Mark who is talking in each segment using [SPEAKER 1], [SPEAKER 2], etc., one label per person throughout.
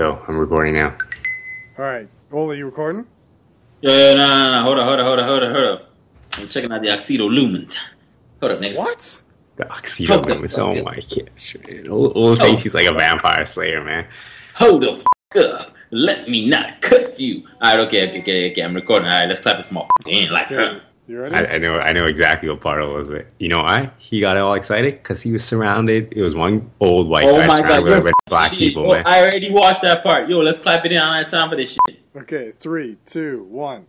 [SPEAKER 1] Go. I'm recording now.
[SPEAKER 2] All right. Well, are you recording?
[SPEAKER 3] Yo, yo, no, no, no, hold up, hold up, hold up, hold up, hold up. I'm checking out the Oxido Lumens. Hold up, nigga.
[SPEAKER 2] What?
[SPEAKER 1] The Oxido
[SPEAKER 3] Fuck the
[SPEAKER 1] limits.
[SPEAKER 3] fuck
[SPEAKER 1] Oh
[SPEAKER 3] it.
[SPEAKER 1] my gosh, man. Old, old
[SPEAKER 3] Oh.
[SPEAKER 1] thinks he's like a vampire slayer, man.
[SPEAKER 3] Hold the f- up. Let me not cut you. Alright, okay, okay, okay, okay, I'm recording. Alright, let's clap this motherfucker in like
[SPEAKER 2] Okay.
[SPEAKER 3] her.
[SPEAKER 2] You ready?
[SPEAKER 1] I, I know. I know exactly what part it was. It. You know why? He got all excited because he was surrounded. It was one old white
[SPEAKER 3] Oh
[SPEAKER 1] guy
[SPEAKER 3] my
[SPEAKER 1] surrounded
[SPEAKER 3] god,
[SPEAKER 1] with a
[SPEAKER 3] yo,
[SPEAKER 1] bunch of black people,
[SPEAKER 3] oh,
[SPEAKER 1] man.
[SPEAKER 3] I already watched that part. Yo, let's clap it in. I don't have time for this shit.
[SPEAKER 2] okay. Three, two, one.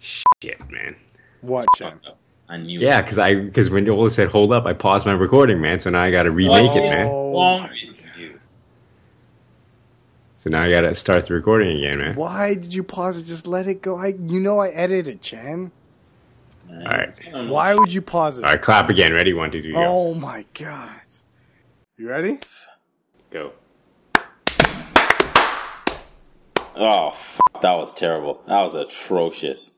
[SPEAKER 1] Shit, man.
[SPEAKER 2] What, Chen?
[SPEAKER 3] I knew
[SPEAKER 1] Yeah, because I because when Ola said hold up, I paused my recording, man. So now I got to remake it, man.
[SPEAKER 2] Oh.
[SPEAKER 3] Wrong with you.
[SPEAKER 1] So now I got to start the recording again, man.
[SPEAKER 2] Why did you pause it? Just let it go. I, you know, I edited, Chen.
[SPEAKER 3] Man,
[SPEAKER 1] Alright.
[SPEAKER 3] I don't know.
[SPEAKER 2] Why would you pause it?
[SPEAKER 1] All right, clap again. Ready? One, two, three, go.
[SPEAKER 2] Oh my god. You ready?
[SPEAKER 1] Go.
[SPEAKER 3] Oh, f- that was terrible. That was atrocious.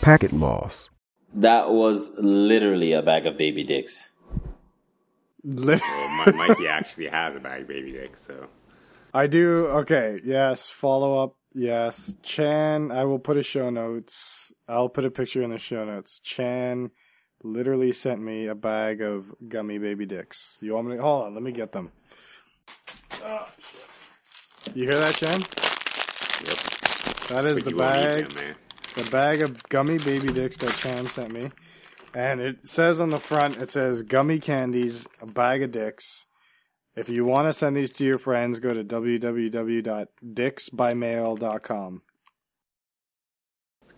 [SPEAKER 4] Packet loss.
[SPEAKER 3] That was literally a bag of baby dicks.
[SPEAKER 2] Lit-
[SPEAKER 1] Well, my, Mikey actually has a bag of baby dicks, so
[SPEAKER 2] I do. Okay. Yes. Follow up. Yes. Chan. I will put a show notes. I'll put a picture in the show notes. Chan literally sent me a bag of gummy baby dicks. You want me to hold on? Let me get them. Oh, shit. You hear that, Chan?
[SPEAKER 1] yep.
[SPEAKER 2] That is
[SPEAKER 1] But
[SPEAKER 2] the
[SPEAKER 1] you won't eat
[SPEAKER 2] bag.
[SPEAKER 1] them,
[SPEAKER 2] the bag of gummy baby dicks that Chan sent me. And it says on the front, it says gummy candies, a bag of dicks. If you want to send these to your friends, go to www.dicksbymail.com.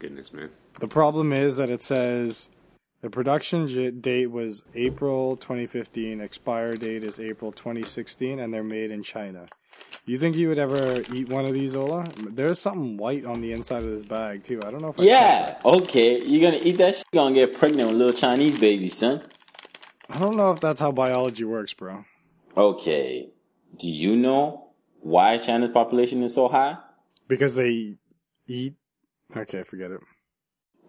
[SPEAKER 1] Goodness, man.
[SPEAKER 2] The problem is that it says the production j- date was April 2015, expire date is April 2016, and they're made in China. You think you would ever eat one of these, Ola? There's something white on the inside of this bag, too. I don't know if I
[SPEAKER 3] Yeah, okay. You're gonna eat that shit, you're gonna get pregnant with little Chinese babies, son.
[SPEAKER 2] I don't know if that's how biology works, bro.
[SPEAKER 3] Okay. Do you know why China's population is so high?
[SPEAKER 2] Because they eat. Okay, forget it.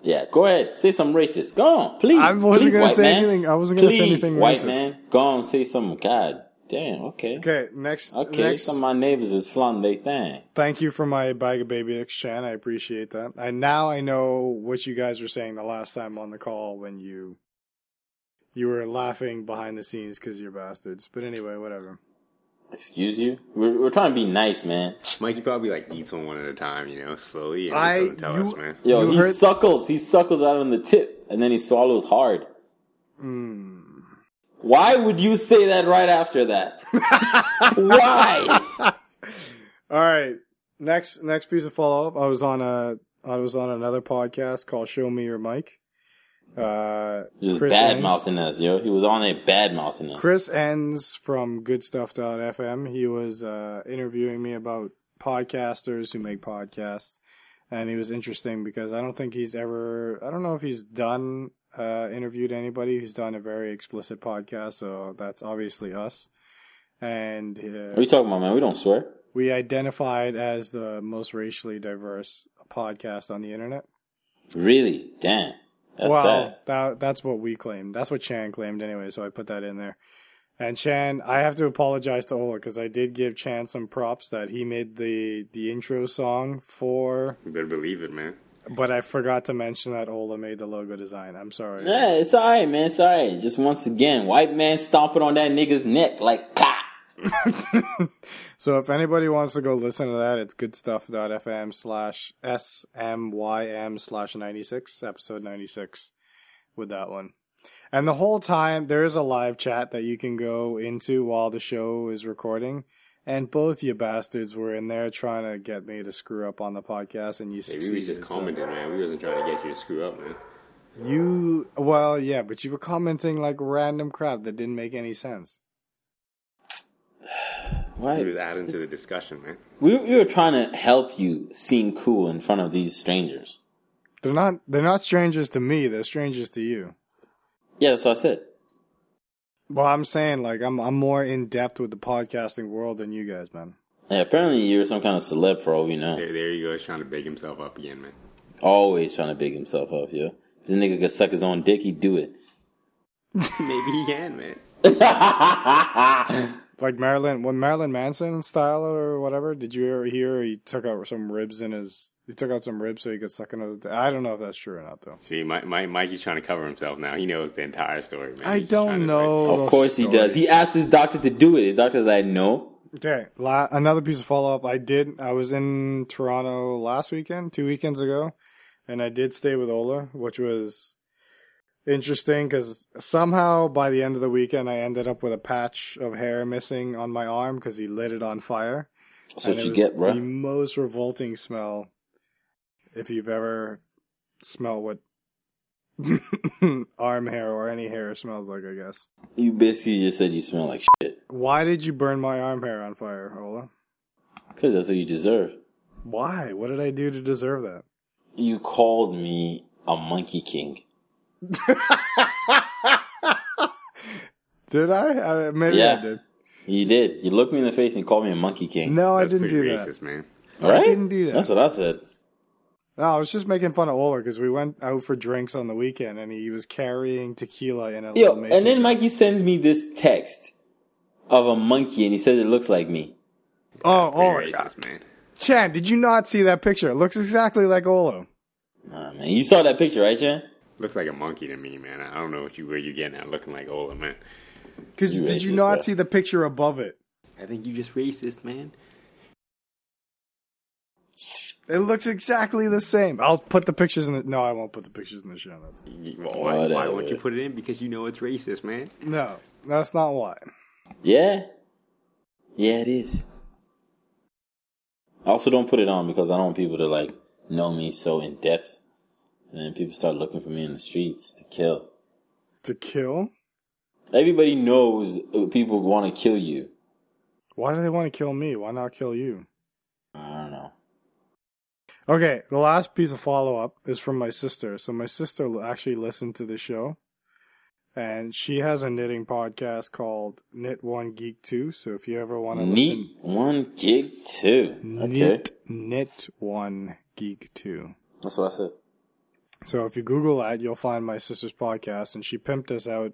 [SPEAKER 3] Yeah, go ahead. Say some racist. Go on, please.
[SPEAKER 2] I wasn't
[SPEAKER 3] please,
[SPEAKER 2] gonna say
[SPEAKER 3] man.
[SPEAKER 2] anything. I wasn't gonna say
[SPEAKER 3] Please,
[SPEAKER 2] anything
[SPEAKER 3] white
[SPEAKER 2] racist.
[SPEAKER 3] man. Go on, say something. God damn, okay.
[SPEAKER 2] Okay, next.
[SPEAKER 3] Okay,
[SPEAKER 2] next.
[SPEAKER 3] some of my neighbors is flaunting their thing.
[SPEAKER 2] Thank you for my bag of baby dicks, Chan. I appreciate that. And now I know what you guys were saying the last time on the call when you you were laughing behind the scenes because you're bastards. But anyway, whatever.
[SPEAKER 3] Excuse you? We're, we're trying to be nice, man.
[SPEAKER 1] Mikey probably like eats one one at a time, you know, slowly, and
[SPEAKER 2] I-
[SPEAKER 1] just doesn't tell
[SPEAKER 2] you-
[SPEAKER 1] us, man.
[SPEAKER 3] Yo,
[SPEAKER 2] You
[SPEAKER 3] he
[SPEAKER 2] heard-
[SPEAKER 3] suckles. He suckles right on the tip, and then he swallows hard.
[SPEAKER 2] Hmm.
[SPEAKER 3] Why would you say that right after that? Why?
[SPEAKER 2] All right. Next next piece of follow up. I was on a I was on another podcast called Show Me Your Mic. Uh,
[SPEAKER 3] Just
[SPEAKER 2] Chris
[SPEAKER 3] bad mouthing us, yo. He was on it bad mouthing us.
[SPEAKER 2] Chris Enns from goodstuff.fm. He was uh, interviewing me about podcasters who make podcasts. And he was interesting because I don't think he's ever, I don't know if he's done, uh, interviewed anybody who's done a very explicit podcast. So that's obviously us. And
[SPEAKER 3] What are
[SPEAKER 2] uh,
[SPEAKER 3] you talking about, man? We don't swear.
[SPEAKER 2] we identified as the most racially diverse podcast on the internet.
[SPEAKER 3] Really? Damn. That's
[SPEAKER 2] well,
[SPEAKER 3] sad.
[SPEAKER 2] that that's what we claimed. That's what Chan claimed anyway. So I put that in there. And Chan, I have to apologize to Ola because I did give Chan some props that he made the the intro song for,
[SPEAKER 1] You better believe it, man.
[SPEAKER 2] but I forgot to mention that Ola made the logo design. I'm sorry.
[SPEAKER 3] Yeah, it's alright, man. It's alright. Just once again, white man stomping on that nigga's neck like, ka.
[SPEAKER 2] So if anybody wants to go listen to that, it's goodstuff.fm slash smym slash 96, episode 96 with that one. And the whole time, there is a live chat that you can go into while the show is recording. And both you bastards were in there trying to get me to screw up on the podcast, and you
[SPEAKER 1] Hey, we was just
[SPEAKER 2] so-
[SPEAKER 1] commenting, man. We wasn't trying to get you to screw up, man.
[SPEAKER 2] You, well, yeah, but you were commenting like random crap that didn't make any sense.
[SPEAKER 3] Why?
[SPEAKER 1] We was adding to the discussion, man.
[SPEAKER 3] We, we were trying to help you seem cool in front of these strangers.
[SPEAKER 2] They're not, they're not strangers to me. They're strangers to you.
[SPEAKER 3] Yeah, that's what I said.
[SPEAKER 2] Well, I'm saying like I'm I'm more in depth with the podcasting world than you guys, man.
[SPEAKER 3] Yeah, apparently you're some kind of celeb for all we know.
[SPEAKER 1] There, there you go. He's trying to big himself up again, man.
[SPEAKER 3] Always trying to big himself up, yo. If this nigga could suck his own dick, he'd do it.
[SPEAKER 1] Maybe he can, man.
[SPEAKER 2] Like Marilyn, when Marilyn Manson style or whatever. Did you ever hear he took out some ribs in his? He took out some ribs so he could suck another. I don't know if that's true or not though.
[SPEAKER 1] See, Mike, Mike, Mikey's trying to cover himself now. He knows the entire story, man.
[SPEAKER 2] I
[SPEAKER 1] He's
[SPEAKER 2] don't know.
[SPEAKER 3] Of course he does. He asked his doctor to do it. His doctor's like, no.
[SPEAKER 2] Okay, la- another piece of follow up. I did. I was in Toronto last weekend, two weekends ago, and I did stay with Ola, which was interesting because somehow by the end of the weekend, I ended up with a patch of hair missing on my arm because he lit it on fire.
[SPEAKER 3] That's what
[SPEAKER 2] And
[SPEAKER 3] you get, bro.
[SPEAKER 2] The most revolting smell, if you've ever smelled what arm hair or any hair smells like. I guess.
[SPEAKER 3] You basically just said you smell like shit.
[SPEAKER 2] Why did you burn my arm hair on fire, Ola?
[SPEAKER 3] Because that's what you deserve.
[SPEAKER 2] Why? What did I do to deserve that?
[SPEAKER 3] You called me a monkey king.
[SPEAKER 2] Did I? I maybe
[SPEAKER 3] Yeah.
[SPEAKER 2] I did.
[SPEAKER 3] You did. You looked me in the face and called me a monkey king.
[SPEAKER 2] No, I didn't
[SPEAKER 1] pretty
[SPEAKER 2] do that.
[SPEAKER 1] racist, man.
[SPEAKER 3] right?
[SPEAKER 2] I didn't do that.
[SPEAKER 3] That's what I said.
[SPEAKER 2] No, I was just making fun of Ola because we went out for drinks on the weekend and he was carrying tequila in a
[SPEAKER 3] Yo,
[SPEAKER 2] little mason
[SPEAKER 3] and then. Mikey sends me this text of a monkey and he says it looks like me.
[SPEAKER 2] Oh, oh,
[SPEAKER 1] Pretty
[SPEAKER 2] my God.
[SPEAKER 1] racist, man.
[SPEAKER 2] Chan, did you not see that picture? It looks exactly like Ola.
[SPEAKER 3] Nah, man. You saw that picture, right, Chan?
[SPEAKER 1] Looks like a monkey to me, man. I don't know what you where you getting at looking like Ola, man.
[SPEAKER 2] Because
[SPEAKER 3] You
[SPEAKER 2] did you not
[SPEAKER 3] bro.
[SPEAKER 2] see the picture above it?
[SPEAKER 1] I think you just racist, man.
[SPEAKER 2] It looks exactly the same. I'll put the pictures in the. No, I won't put the pictures in the show notes.
[SPEAKER 1] You- Well, why, why won't you put it in? Because you know it's racist, man.
[SPEAKER 2] No, that's not why.
[SPEAKER 3] Yeah. Yeah, it is. I also don't put it on because I don't want people to like know me so in depth. And then people start looking for me in the streets to kill.
[SPEAKER 2] To kill?
[SPEAKER 3] Everybody knows uh, people want to kill you.
[SPEAKER 2] Why do they want to kill me? Why not kill you?
[SPEAKER 3] I don't know.
[SPEAKER 2] Okay, the last piece of follow up is from my sister. So my sister actually listened to the show, and she has a knitting podcast called Knit One Geek Two. So if you ever want to
[SPEAKER 3] knit one geek two. Okay.
[SPEAKER 2] Knit Knit One Geek Two.
[SPEAKER 3] That's what I said.
[SPEAKER 2] So if you Google that, you'll find my sister's podcast, and she pimped us out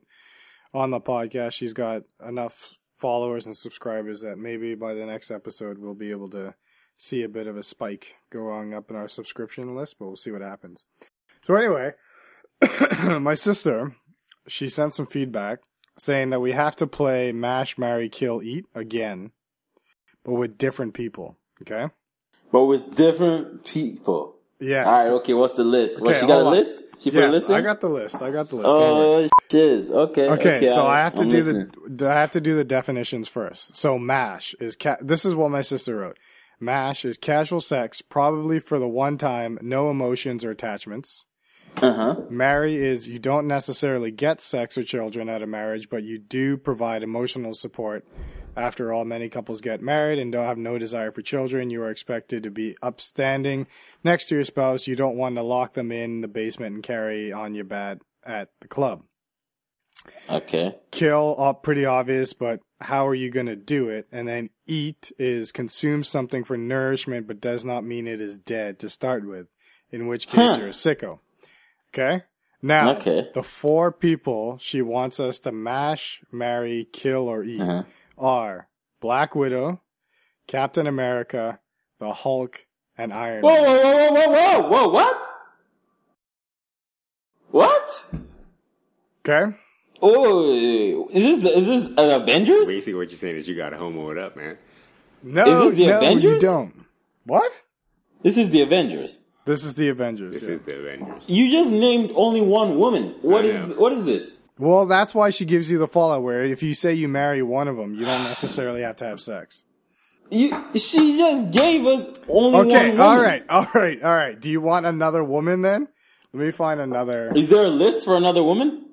[SPEAKER 2] on the podcast. She's got enough followers and subscribers that maybe by the next episode we'll be able to see a bit of a spike going up in our subscription list, but we'll see what happens. So anyway, my sister, she sent some feedback saying that we have to play Mash, Marry, Kill, Eat again, but with different people. Okay?
[SPEAKER 3] But with different people.
[SPEAKER 2] Yes.
[SPEAKER 3] All right, okay, what's the list? what, she got a
[SPEAKER 2] on.
[SPEAKER 3] list? She put a
[SPEAKER 2] Yes,
[SPEAKER 3] list in?
[SPEAKER 2] I got the list. I got the list.
[SPEAKER 3] Oh, shiz. Okay.
[SPEAKER 2] Okay, so I have to
[SPEAKER 3] I'm
[SPEAKER 2] do
[SPEAKER 3] listening.
[SPEAKER 2] the I have to do the definitions first. So mash is ca- this is what my sister wrote. Mash is casual sex, probably for the one time, no emotions or attachments.
[SPEAKER 3] Uh-huh.
[SPEAKER 2] Marry is you don't necessarily get sex or children out of marriage, but you do provide emotional support. After all, many couples get married and don't have no desire for children. You are expected to be upstanding next to your spouse. You don't want to lock them in the basement and carry on your bad at the club
[SPEAKER 3] Okay.
[SPEAKER 2] kill up pretty obvious but how are you going to do it and then eat is consume something for nourishment but does not mean it is dead to start with in which case
[SPEAKER 3] Huh.
[SPEAKER 2] you're a sicko okay now
[SPEAKER 3] Okay.
[SPEAKER 2] the four people she wants us to mash marry kill or eat
[SPEAKER 3] Uh-huh.
[SPEAKER 2] Are black widow captain america the hulk and iron
[SPEAKER 3] Whoa,
[SPEAKER 2] man
[SPEAKER 3] whoa, whoa, whoa, whoa, whoa, whoa, what? What?
[SPEAKER 2] okay
[SPEAKER 3] Oh, is this is this an Avengers?
[SPEAKER 1] Basically, what you're saying is you got to homo it up, man.
[SPEAKER 2] no
[SPEAKER 3] Is this the
[SPEAKER 2] no you don't what
[SPEAKER 3] This is the Avengers.
[SPEAKER 2] this is the avengers
[SPEAKER 1] This
[SPEAKER 2] yeah.
[SPEAKER 1] is the Avengers.
[SPEAKER 3] You just named only one woman. What
[SPEAKER 1] I
[SPEAKER 3] is
[SPEAKER 1] know.
[SPEAKER 3] what is this?
[SPEAKER 2] Well, that's why she gives you the fallout. Where if you say you marry one of them, you don't necessarily have to have sex.
[SPEAKER 3] You she just gave us only one
[SPEAKER 2] Okay, all right, all right, all right. Do you want another woman then? Let me find another.
[SPEAKER 3] Is there a list for another woman?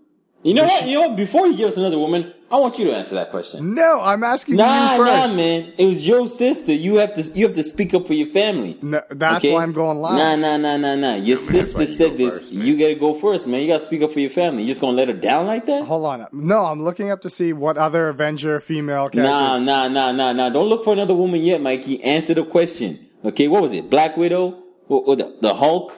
[SPEAKER 3] You know what? You know what? Before you give us another woman, I want you to answer that question.
[SPEAKER 2] No, I'm asking
[SPEAKER 3] Nah,
[SPEAKER 2] you first.
[SPEAKER 3] nah, nah, man. It was your sister. You have to you have to speak up for your family.
[SPEAKER 2] No, that's
[SPEAKER 3] okay?
[SPEAKER 2] why I'm going last.
[SPEAKER 3] Nah, nah, nah, nah, nah. Your
[SPEAKER 1] man, that's
[SPEAKER 3] sister
[SPEAKER 1] why you
[SPEAKER 3] said this.
[SPEAKER 1] first,
[SPEAKER 3] you gotta go first, man. You gotta speak up for your family. You just gonna let her down like that?
[SPEAKER 2] Hold on. No, I'm looking up to see what other Avenger female characters.
[SPEAKER 3] Nah, nah, nah, nah, nah. Don't look for another woman yet, Mikey. Answer the question. Okay, what was it? Black Widow? What, what the, the Hulk?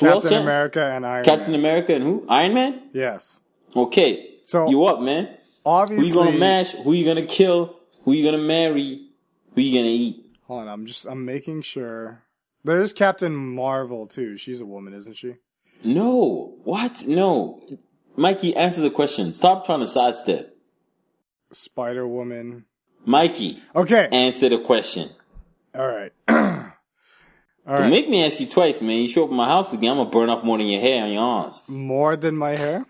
[SPEAKER 3] Who
[SPEAKER 2] Captain
[SPEAKER 3] John?
[SPEAKER 2] America and Iron
[SPEAKER 3] Captain
[SPEAKER 2] Man.
[SPEAKER 3] America and who? Iron Man?
[SPEAKER 2] Yes.
[SPEAKER 3] Okay.
[SPEAKER 2] So
[SPEAKER 3] You up, man? Who
[SPEAKER 2] obviously,
[SPEAKER 3] you gonna mash? Who you gonna kill? Who you gonna marry? Who you gonna eat?
[SPEAKER 2] hold on. I'm just I'm making sure. There's Captain Marvel too. She's a woman, isn't she?
[SPEAKER 3] No. What? No. Mikey, answer the question. Stop trying to sidestep.
[SPEAKER 2] Spider Woman.
[SPEAKER 3] Mikey,
[SPEAKER 2] Okay.
[SPEAKER 3] answer the question.
[SPEAKER 2] All right. All
[SPEAKER 3] Don't make me ask you twice, man. You show up at my house again, I'm gonna burn off more than your hair on your arms.
[SPEAKER 2] More than my hair.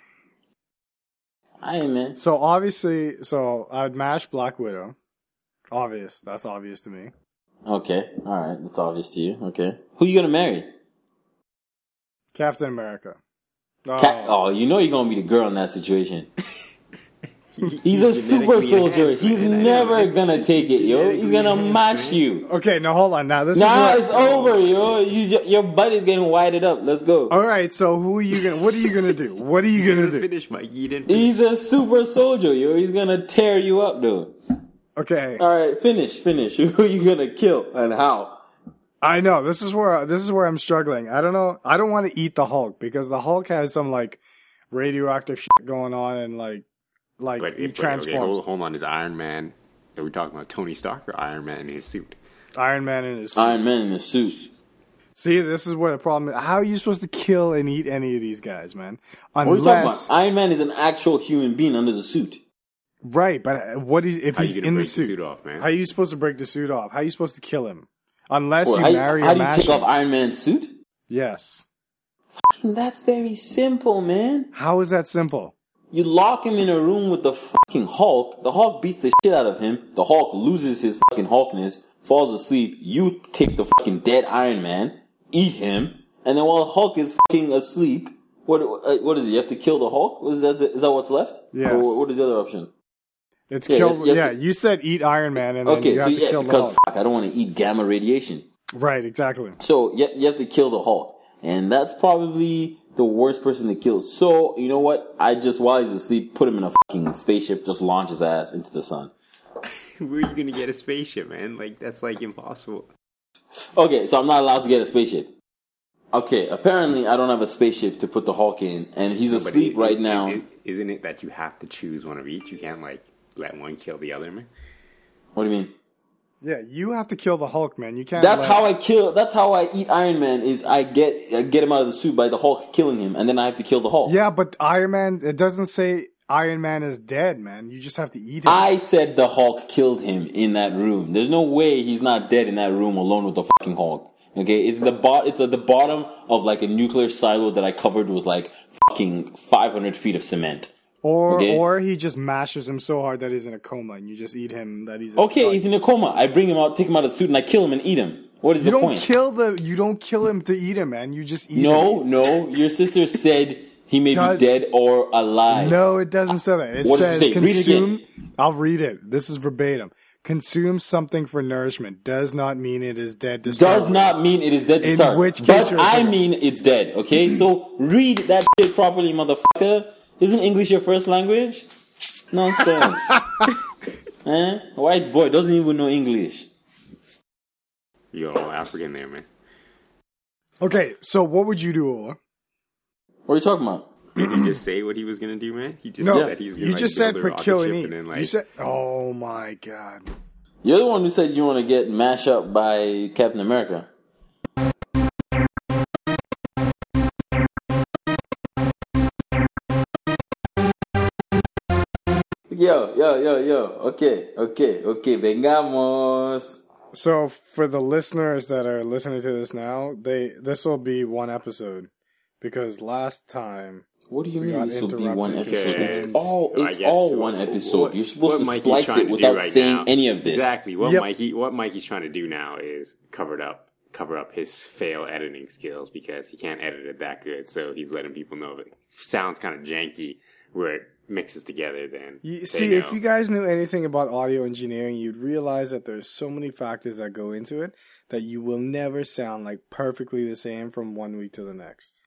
[SPEAKER 3] Alright, man.
[SPEAKER 2] So obviously, so I'd mash Black Widow. Obvious. That's obvious to me.
[SPEAKER 3] Okay, alright. That's obvious to you. Okay. Who you gonna marry?
[SPEAKER 2] Captain America. Oh,
[SPEAKER 3] Cat- oh, you know you're gonna be the girl in that situation. He's a super soldier. He's never
[SPEAKER 1] know.
[SPEAKER 3] gonna take it, yo. He's gonna mash
[SPEAKER 1] man.
[SPEAKER 3] you.
[SPEAKER 2] Okay, now hold on. Now this
[SPEAKER 3] Nah,
[SPEAKER 2] is
[SPEAKER 3] it's
[SPEAKER 2] what,
[SPEAKER 3] over, yo. You, your body's getting whited up. Let's go.
[SPEAKER 2] all right. So who are you gonna? What are you gonna do? What are you
[SPEAKER 1] You
[SPEAKER 2] gonna
[SPEAKER 1] didn't
[SPEAKER 2] do?
[SPEAKER 1] finish, Mike. You didn't. Finish.
[SPEAKER 3] He's a super soldier, yo. He's gonna tear you up, though.
[SPEAKER 2] Okay,
[SPEAKER 3] All right, finish, finish. Who are you gonna kill and how?
[SPEAKER 2] I know this is where this is where I'm struggling. I don't know. I don't want to eat the Hulk because the Hulk has some like radioactive shit going on and like like
[SPEAKER 1] But
[SPEAKER 2] he
[SPEAKER 1] if, but,
[SPEAKER 2] transforms.
[SPEAKER 1] okay, hold, hold on. Is Iron Man? Are we talking about Tony Stark or Iron Man in his suit?
[SPEAKER 2] Iron Man in his
[SPEAKER 3] Iron Man in his suit.
[SPEAKER 2] See, this is where the problem is. How are you supposed to kill and eat any of these guys, man?
[SPEAKER 3] What are you talking
[SPEAKER 2] Unless
[SPEAKER 3] about? Iron Man is an actual human being under the suit.
[SPEAKER 2] right, but what is if
[SPEAKER 1] How
[SPEAKER 2] he's
[SPEAKER 1] you gonna
[SPEAKER 2] in the
[SPEAKER 1] break
[SPEAKER 2] suit?
[SPEAKER 1] the suit off, man?
[SPEAKER 2] How are you supposed to break the suit off? How are you supposed to kill him? Unless
[SPEAKER 3] Well,
[SPEAKER 2] you
[SPEAKER 3] how,
[SPEAKER 2] marry
[SPEAKER 3] how
[SPEAKER 2] a
[SPEAKER 3] do you
[SPEAKER 2] master.
[SPEAKER 3] take off Iron Man's suit?
[SPEAKER 2] Yes.
[SPEAKER 3] That's very simple, man.
[SPEAKER 2] How is that simple?
[SPEAKER 3] You lock him in a room with the fucking Hulk. The Hulk beats the shit out of him. The Hulk loses his fucking Hulkness, falls asleep. You take the fucking dead Iron Man, eat him, and then while Hulk is fucking asleep, what uh, what is it? You have to kill the Hulk? Is that the, is that what's left?
[SPEAKER 2] Yeah.
[SPEAKER 3] Or what is the other option?
[SPEAKER 2] It's
[SPEAKER 3] Yeah,
[SPEAKER 2] killed.
[SPEAKER 3] you
[SPEAKER 2] Yeah,
[SPEAKER 3] to-
[SPEAKER 2] you said eat Iron Man, and then
[SPEAKER 3] Okay,
[SPEAKER 2] you
[SPEAKER 3] so
[SPEAKER 2] to
[SPEAKER 3] yeah,
[SPEAKER 2] kill the
[SPEAKER 3] because fuck, I don't want to eat gamma radiation.
[SPEAKER 2] Right, exactly.
[SPEAKER 3] So you, you have to kill the Hulk, and that's probably the worst person to kill. So you know what? I just while he's asleep, put him in a fucking spaceship, just launch his ass into the sun.
[SPEAKER 1] Where are you gonna get a spaceship, man? Like that's like impossible.
[SPEAKER 3] Okay, so I'm not allowed to get a spaceship. Okay, apparently I don't have a spaceship to put the Hulk in, and he's
[SPEAKER 1] But
[SPEAKER 3] asleep
[SPEAKER 1] it-
[SPEAKER 3] right
[SPEAKER 1] it-
[SPEAKER 3] now.
[SPEAKER 1] Isn't it that you have to choose one of each? You can't like let one kill the other, man.
[SPEAKER 3] what do you mean?
[SPEAKER 2] Yeah, you have to kill the Hulk, man. You can't.
[SPEAKER 3] That's
[SPEAKER 2] let-
[SPEAKER 3] how I kill. That's how I eat Iron Man. Is I get I get him out of the suit by the Hulk killing him, and then I have to kill the Hulk.
[SPEAKER 2] Yeah, but Iron Man. It doesn't say Iron Man is dead, man. You just have to eat him.
[SPEAKER 3] I said the Hulk killed him in that room. There's no way he's not dead in that room alone with the fucking Hulk. Okay, it's the bot. It's at the bottom of like a nuclear silo that I covered with like fucking 500 feet of cement.
[SPEAKER 2] Or
[SPEAKER 3] okay.
[SPEAKER 2] or he just mashes him so hard that he's in a coma, and you just eat him. That he's
[SPEAKER 3] Okay, he's in a coma. I bring him out, take him out of the suit, and I kill him and eat him. What is
[SPEAKER 2] You
[SPEAKER 3] the
[SPEAKER 2] don't
[SPEAKER 3] point?
[SPEAKER 2] kill the. You don't kill him to eat him, man. You just eat
[SPEAKER 3] no,
[SPEAKER 2] him.
[SPEAKER 3] no. Your sister said he may
[SPEAKER 2] Does-
[SPEAKER 3] be dead or alive.
[SPEAKER 2] No, it doesn't say that. It
[SPEAKER 3] What
[SPEAKER 2] says
[SPEAKER 3] it say? Read it
[SPEAKER 2] consume. I'll read it. This is verbatim. Consume something for nourishment does not mean it is dead to start
[SPEAKER 3] Does not mean it is dead to
[SPEAKER 2] In
[SPEAKER 3] start.
[SPEAKER 2] which case
[SPEAKER 3] but I mean it's dead. Okay, so read that shit properly, motherfucker. Isn't English your first language? Nonsense. eh? White boy doesn't even know English.
[SPEAKER 1] You're all African there, man.
[SPEAKER 2] Okay, so what would you do, Ola?
[SPEAKER 3] What are you talking about?
[SPEAKER 1] Did he just say what he was gonna do, man? He just
[SPEAKER 2] No,
[SPEAKER 1] said that he was gonna.
[SPEAKER 2] you
[SPEAKER 1] like,
[SPEAKER 2] just said for
[SPEAKER 1] killing
[SPEAKER 2] kill and
[SPEAKER 1] and like,
[SPEAKER 2] you said, "Oh my god."
[SPEAKER 3] You're the one who said you want to get mashed up by Captain America. Yo, yo, yo, yo. Okay, okay, okay. Vengamos.
[SPEAKER 2] So for the listeners that are listening to this now, they this will be one episode because last time
[SPEAKER 3] What do you mean this will be one episode? It's all it's
[SPEAKER 1] guess
[SPEAKER 3] all
[SPEAKER 1] what-
[SPEAKER 3] one episode.
[SPEAKER 1] what-
[SPEAKER 3] You're supposed to
[SPEAKER 1] Mikey's
[SPEAKER 3] splice it without
[SPEAKER 1] right
[SPEAKER 3] saying
[SPEAKER 1] now-
[SPEAKER 3] any of this.
[SPEAKER 1] Exactly. What
[SPEAKER 2] Yep.
[SPEAKER 1] Mikey what Mikey's trying to do now is cover it up cover up his fail editing skills because he can't edit it that good. So he's letting people know if it sounds kind of janky where it mixes together. Then
[SPEAKER 2] You, see,
[SPEAKER 1] know.
[SPEAKER 2] if you guys knew anything about audio engineering, you'd realize that there's so many factors that go into it that you will never sound like perfectly the same from one week to the next.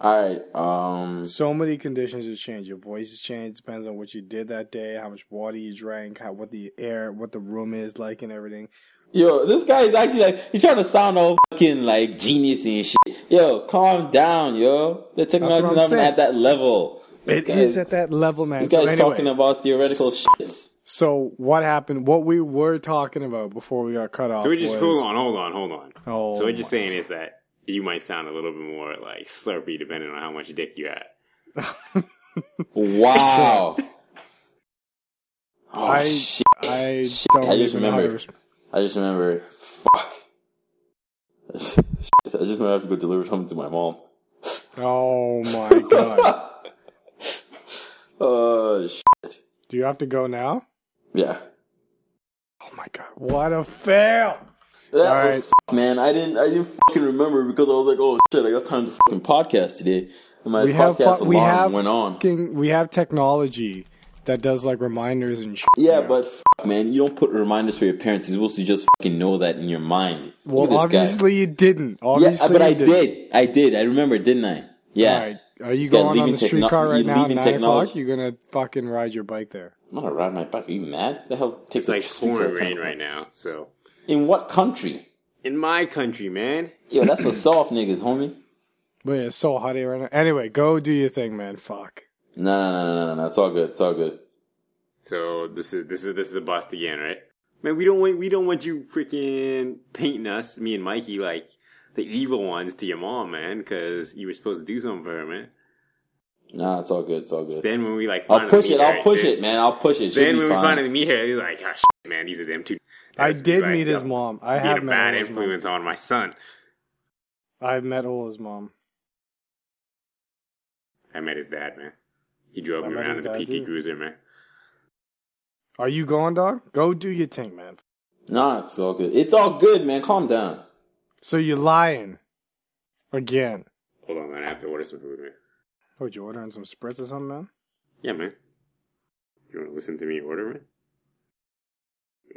[SPEAKER 3] All right. Um.
[SPEAKER 2] So many conditions will change. Your voice has changed. Depends on what you did that day, how much water you drank, how what the air, what the room is like, and everything.
[SPEAKER 3] Yo, this guy is actually like he's trying to sound all fucking like genius and shit. Yo, calm down, yo. The technology's not even at that level.
[SPEAKER 2] It
[SPEAKER 3] This
[SPEAKER 2] is at that level, man.
[SPEAKER 3] This
[SPEAKER 2] So
[SPEAKER 3] guy's
[SPEAKER 2] anyway,
[SPEAKER 3] talking about theoretical shits.
[SPEAKER 2] so what happened? What we were talking about before we got cut off.
[SPEAKER 1] So we're just
[SPEAKER 2] was,
[SPEAKER 1] hold on, hold on, hold on.
[SPEAKER 2] Oh,
[SPEAKER 1] so we're just
[SPEAKER 2] my-
[SPEAKER 1] saying is that you might sound a little bit more like slurpy depending on how much dick you have.
[SPEAKER 3] Wow. Oh,
[SPEAKER 2] I
[SPEAKER 3] shit.
[SPEAKER 2] I
[SPEAKER 3] Shit.
[SPEAKER 2] don't
[SPEAKER 3] I just
[SPEAKER 2] even know how to
[SPEAKER 3] remembered.
[SPEAKER 2] res-
[SPEAKER 3] I just remember. Fuck. I just remember I have to go deliver something to my mom.
[SPEAKER 2] Oh my god!
[SPEAKER 3] Oh shit.
[SPEAKER 2] Do you have to go now?
[SPEAKER 3] Yeah.
[SPEAKER 2] Oh my god! What a fail!
[SPEAKER 3] That
[SPEAKER 2] All
[SPEAKER 3] was-
[SPEAKER 2] right.
[SPEAKER 3] fuck, man. I didn't. I didn't fucking remember because I was like, oh shit, I got time to fucking podcast today, and my
[SPEAKER 2] We have
[SPEAKER 3] podcast
[SPEAKER 2] fu- we have
[SPEAKER 3] went on.
[SPEAKER 2] fucking- we have technology that does like reminders and shit.
[SPEAKER 3] Yeah, but fuck, man, you don't put reminders for your parents. You're supposed to just fucking know that in your mind.
[SPEAKER 2] Well,
[SPEAKER 3] this guy.
[SPEAKER 2] obviously you didn't.
[SPEAKER 3] Yeah,
[SPEAKER 2] Obviously
[SPEAKER 3] but I did. I did. I remember, didn't I? Yeah.
[SPEAKER 2] All right. Are you
[SPEAKER 3] This guy
[SPEAKER 2] going on the
[SPEAKER 3] techno-
[SPEAKER 2] streetcar right
[SPEAKER 3] you
[SPEAKER 2] now at nine
[SPEAKER 3] technology.
[SPEAKER 2] o'clock? You're gonna fucking ride your bike there.
[SPEAKER 3] I'm gonna ride my bike. Are you mad? The hell takes
[SPEAKER 1] It's like
[SPEAKER 3] a streetcar
[SPEAKER 1] pouring rain right now. So
[SPEAKER 3] In what country?
[SPEAKER 1] in my country, man.
[SPEAKER 3] Yo, that's for soft niggas, homie.
[SPEAKER 2] But yeah, it's so hot here right now. Anyway, go do your thing, man. Fuck.
[SPEAKER 3] No, no, no, no, no, no, no. It's all good. It's all good.
[SPEAKER 1] So this is this is this is a bust again, right? Man, we don't want we don't want you freaking painting us, me and Mikey, like the evil ones to your mom, man, because you were supposed to do something for her, man.
[SPEAKER 3] Nah, it's all good. It's all good.
[SPEAKER 1] Then when we like
[SPEAKER 3] I'll push it.
[SPEAKER 1] her,
[SPEAKER 3] I'll push
[SPEAKER 1] then-
[SPEAKER 3] it, man. I'll push it. Should
[SPEAKER 1] Then
[SPEAKER 3] be
[SPEAKER 1] when we finally meet her, he's like, "Oh shit, man, these are them two."
[SPEAKER 2] I did meet his mom. I
[SPEAKER 1] Being
[SPEAKER 2] have
[SPEAKER 1] a
[SPEAKER 2] met
[SPEAKER 1] bad
[SPEAKER 2] Ola's mom.
[SPEAKER 1] influence on my son.
[SPEAKER 2] I've met Ola's mom.
[SPEAKER 1] I met his dad, man. He drove
[SPEAKER 2] I
[SPEAKER 1] me around in the
[SPEAKER 2] dad,
[SPEAKER 1] PT
[SPEAKER 2] too.
[SPEAKER 1] Cruiser, man.
[SPEAKER 2] Are you going, dog? Go do your thing, man.
[SPEAKER 3] Nah, it's all good. It's all good, man. Calm down.
[SPEAKER 2] So you're lying again.
[SPEAKER 1] Hold on, man. I have to order some food, man.
[SPEAKER 2] Oh, what you ordering some spritz or something, man?
[SPEAKER 1] Yeah, man. You want to listen to me order, man?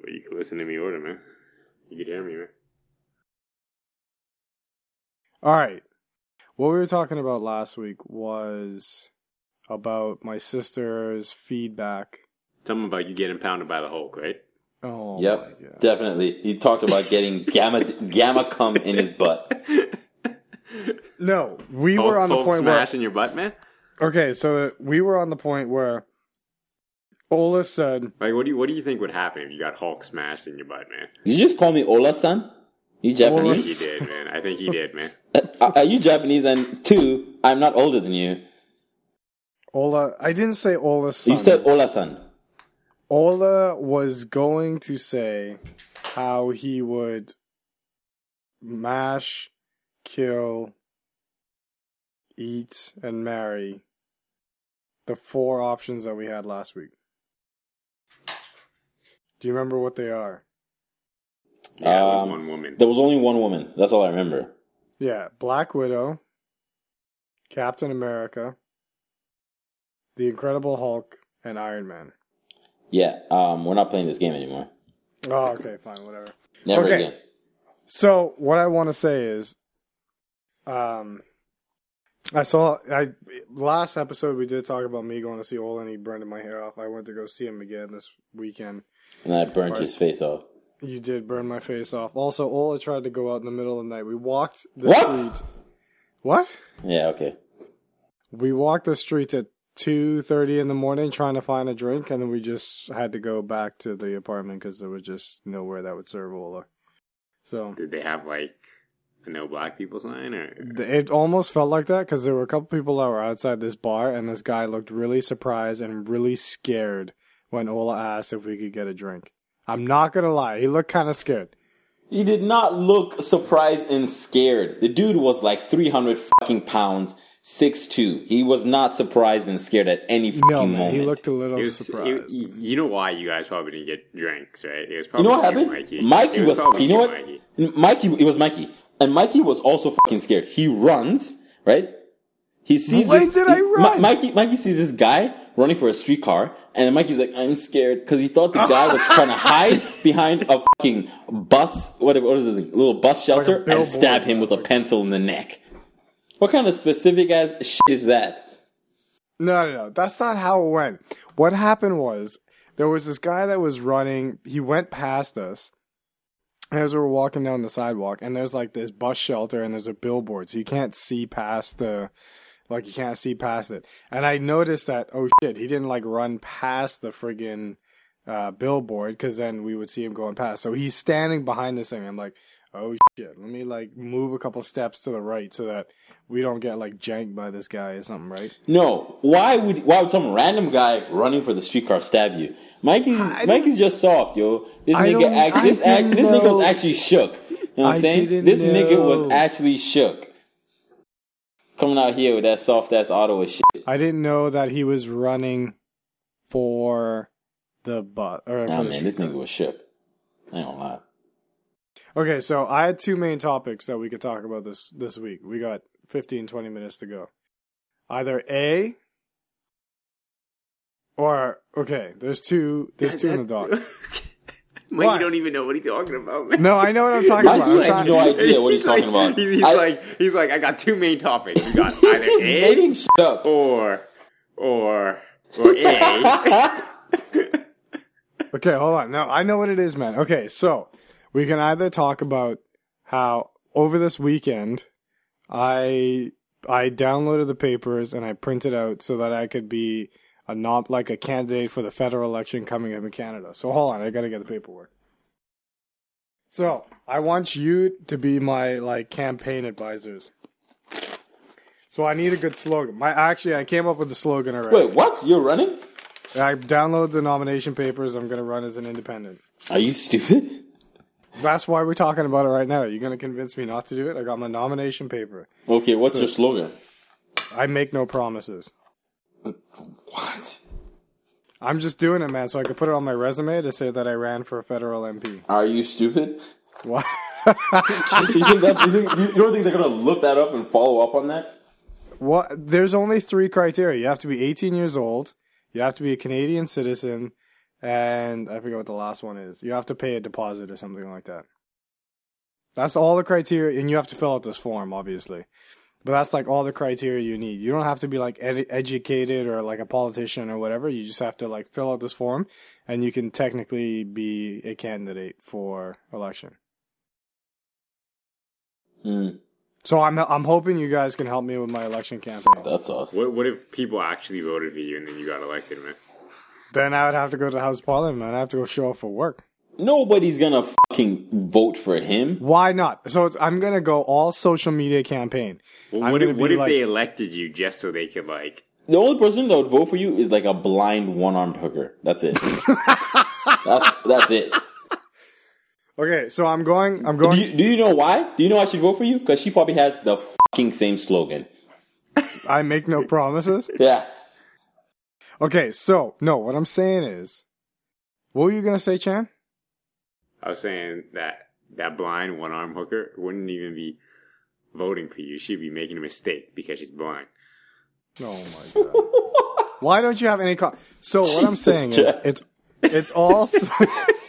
[SPEAKER 1] Well, you can listen to me order, man. You can hear me, man.
[SPEAKER 2] All right. What we were talking about last week was about my sister's feedback.
[SPEAKER 1] Tell them about you getting pounded by the Hulk, right?
[SPEAKER 2] Oh,
[SPEAKER 3] Yep, definitely. He talked about getting gamma gamma cum in his butt.
[SPEAKER 2] No, we
[SPEAKER 1] Hulk,
[SPEAKER 2] were on the
[SPEAKER 1] Hulk
[SPEAKER 2] point
[SPEAKER 1] smash in your butt, man.
[SPEAKER 2] where. Okay, so we were on the point where Ola said,
[SPEAKER 1] Like, what do you what do you think would happen if you got Hulk smashed in your butt, man?
[SPEAKER 3] Did you just call me Ola-san? You Japanese?
[SPEAKER 1] He
[SPEAKER 3] Japanese?
[SPEAKER 1] did, man. I think he did, man.
[SPEAKER 3] Uh, Are you Japanese? And two, I'm not older than you.
[SPEAKER 2] Ola. I didn't say Ola son.
[SPEAKER 3] You said Ola-san.
[SPEAKER 2] Ola was going to say how he would mash, kill, eat, and marry the four options that we had last week. Do you remember what they are?
[SPEAKER 1] Yeah,
[SPEAKER 3] Um,
[SPEAKER 1] one woman.
[SPEAKER 3] There was only one woman. That's all I remember.
[SPEAKER 2] Yeah, Black Widow, Captain America, The Incredible Hulk, and Iron Man.
[SPEAKER 3] Yeah, um, we're not playing this game anymore.
[SPEAKER 2] Oh, okay, fine, whatever.
[SPEAKER 3] Never
[SPEAKER 2] Okay.
[SPEAKER 3] again.
[SPEAKER 2] So what I want to say is, um, I saw I last episode we did talk about me going to see Ola and he burned my hair off. I went to go see him again this weekend.
[SPEAKER 3] And I burnt his face off.
[SPEAKER 2] You did burn my face off. Also, Ola tried to go out in the middle of the night. We walked the
[SPEAKER 3] What?
[SPEAKER 2] street. What?
[SPEAKER 3] Yeah, okay.
[SPEAKER 2] We walked the street at two thirty in the morning trying to find a drink, and then we just had to go back to the apartment because there was just nowhere that would serve Ola. So
[SPEAKER 1] Did they have like a no black people sign or?
[SPEAKER 2] It almost felt like that because there were a couple people that were outside this bar, and this guy looked really surprised and really scared when Ola asked if we could get a drink. I'm not gonna lie, he looked kind of scared.
[SPEAKER 3] He did not look surprised and scared. The dude was like 300 fucking pounds, 6'2. He was not surprised and scared at any fucking
[SPEAKER 2] No, man,
[SPEAKER 3] moment.
[SPEAKER 2] he looked a little
[SPEAKER 1] was,
[SPEAKER 2] surprised.
[SPEAKER 1] it- you know why you guys probably didn't get drinks, right? It was probably you
[SPEAKER 3] know what happened?
[SPEAKER 1] Mikey.
[SPEAKER 3] Mikey,
[SPEAKER 1] It
[SPEAKER 3] was, you know what?
[SPEAKER 1] Mikey.
[SPEAKER 3] Mikey, it was Mikey. And Mikey was also fucking scared. He runs, right? He sees
[SPEAKER 2] Why
[SPEAKER 3] this,
[SPEAKER 2] did I run?
[SPEAKER 3] Mi- Mikey, Mikey sees this guy running for a streetcar, and Mikey's like, I'm scared, because he thought the guy was trying to hide behind a fucking bus, what, what is it, a little bus shelter, and stab him with a pencil in the neck. What kind of specific ass shit is that?
[SPEAKER 2] No, no, no. That's not how it went. What happened was there was this guy that was running. He went past us as we were walking down the sidewalk, and there's like this bus shelter and there's a billboard, so you can't see past the Like you can't see past it. And I noticed that oh shit, he didn't like run past the friggin' uh, billboard because then we would see him going past. So he's standing behind this thing. I'm like, oh shit, let me like move a couple steps to the right so that we don't get like janked by this guy or something, right?
[SPEAKER 3] No, why would why would some random guy running for the streetcar stab you? Mikey's
[SPEAKER 2] I
[SPEAKER 3] Mikey's just soft, yo. This
[SPEAKER 2] I
[SPEAKER 3] nigga act, this act, this nigga was actually shook. You know what I'm saying? This nigga was actually shook. Coming out here with that soft ass Ottawa shit.
[SPEAKER 2] I didn't know that he was running for the bus. Or
[SPEAKER 3] Nah, man, this nigga was shook. I ain't gonna lie.
[SPEAKER 2] Okay, so I had two main topics that we could talk about this this week. We got 15, 20 minutes to go. Either A or okay, there's two there's two in the dog.
[SPEAKER 1] Mike,
[SPEAKER 2] What?
[SPEAKER 1] you don't even know what he's talking about, man.
[SPEAKER 2] No, I know what I'm talking about. I'm
[SPEAKER 3] has
[SPEAKER 2] trying-
[SPEAKER 3] no idea what he's, talking
[SPEAKER 1] like,
[SPEAKER 3] about.
[SPEAKER 1] He's, he's
[SPEAKER 3] I-
[SPEAKER 1] like, he's like, I got two main topics. You got either
[SPEAKER 3] he's
[SPEAKER 1] A
[SPEAKER 3] making shit up.
[SPEAKER 1] or or or A.
[SPEAKER 2] Okay, hold on. No, I know what it is, man. Okay, so we can either talk about how over this weekend I I downloaded the papers and I printed out so that I could be a not like a candidate for the federal election coming up in Canada. So hold on, I gotta get the paperwork. So I want you to be my like campaign advisors. So I need a good slogan. My actually, I came up with the slogan already.
[SPEAKER 3] Wait, what? You're running?
[SPEAKER 2] I downloaded the nomination papers. I'm gonna run as an independent.
[SPEAKER 3] Are you stupid?
[SPEAKER 2] That's why we're talking about it right now. You're gonna convince me not to do it? I got my nomination paper.
[SPEAKER 3] Okay, what's your slogan?
[SPEAKER 2] I make no promises.
[SPEAKER 3] What?
[SPEAKER 2] I'm just doing it, man, so I could put it on my resume to say that I ran for a federal MP.
[SPEAKER 3] Are you stupid?
[SPEAKER 2] What?
[SPEAKER 3] you, think that, you, think, you don't think they're gonna look that up and follow up on that?
[SPEAKER 2] what? There's only three criteria. You have to be 18 years old. You have to be a Canadian citizen, and I forget what the last one is. You have to pay a deposit or something like that. That's all the criteria, and you have to fill out this form, obviously. But that's like all the criteria you need. You don't have to be like ed- educated or like a politician or whatever. You just have to like fill out this form, and you can technically be a candidate for election.
[SPEAKER 3] Hmm,
[SPEAKER 2] So I'm I'm hoping you guys can help me with my election campaign.
[SPEAKER 3] that's awesome.
[SPEAKER 1] What what if people actually voted for you and then you got elected, man?
[SPEAKER 2] Then I would have to go to the House of Parliament. Man. I have to go show up for work.
[SPEAKER 3] Nobody's gonna fucking vote for him.
[SPEAKER 2] Why not? So it's, I'm gonna go all social media campaign.
[SPEAKER 1] Well,
[SPEAKER 2] I'm
[SPEAKER 1] what if, what if
[SPEAKER 2] like-
[SPEAKER 1] they elected you just so they could like?
[SPEAKER 3] The only person that would vote for you is like a blind one-armed hooker. That's it. that's that's it.
[SPEAKER 2] Okay, so I'm going. I'm
[SPEAKER 3] Do
[SPEAKER 2] going.
[SPEAKER 3] you, do you know why? Do you know I should vote for you? Because she probably has the fucking same slogan.
[SPEAKER 2] I make no promises.
[SPEAKER 3] Yeah.
[SPEAKER 2] Okay, so no, what I'm saying is, what were you gonna say, Chan?
[SPEAKER 1] I was saying that that blind one arm hooker wouldn't even be voting for you. She'd be making a mistake because she's blind.
[SPEAKER 2] Oh my god! Why don't you have any? Co- so what I'm
[SPEAKER 3] Jesus,
[SPEAKER 2] saying is, it's it's all. so-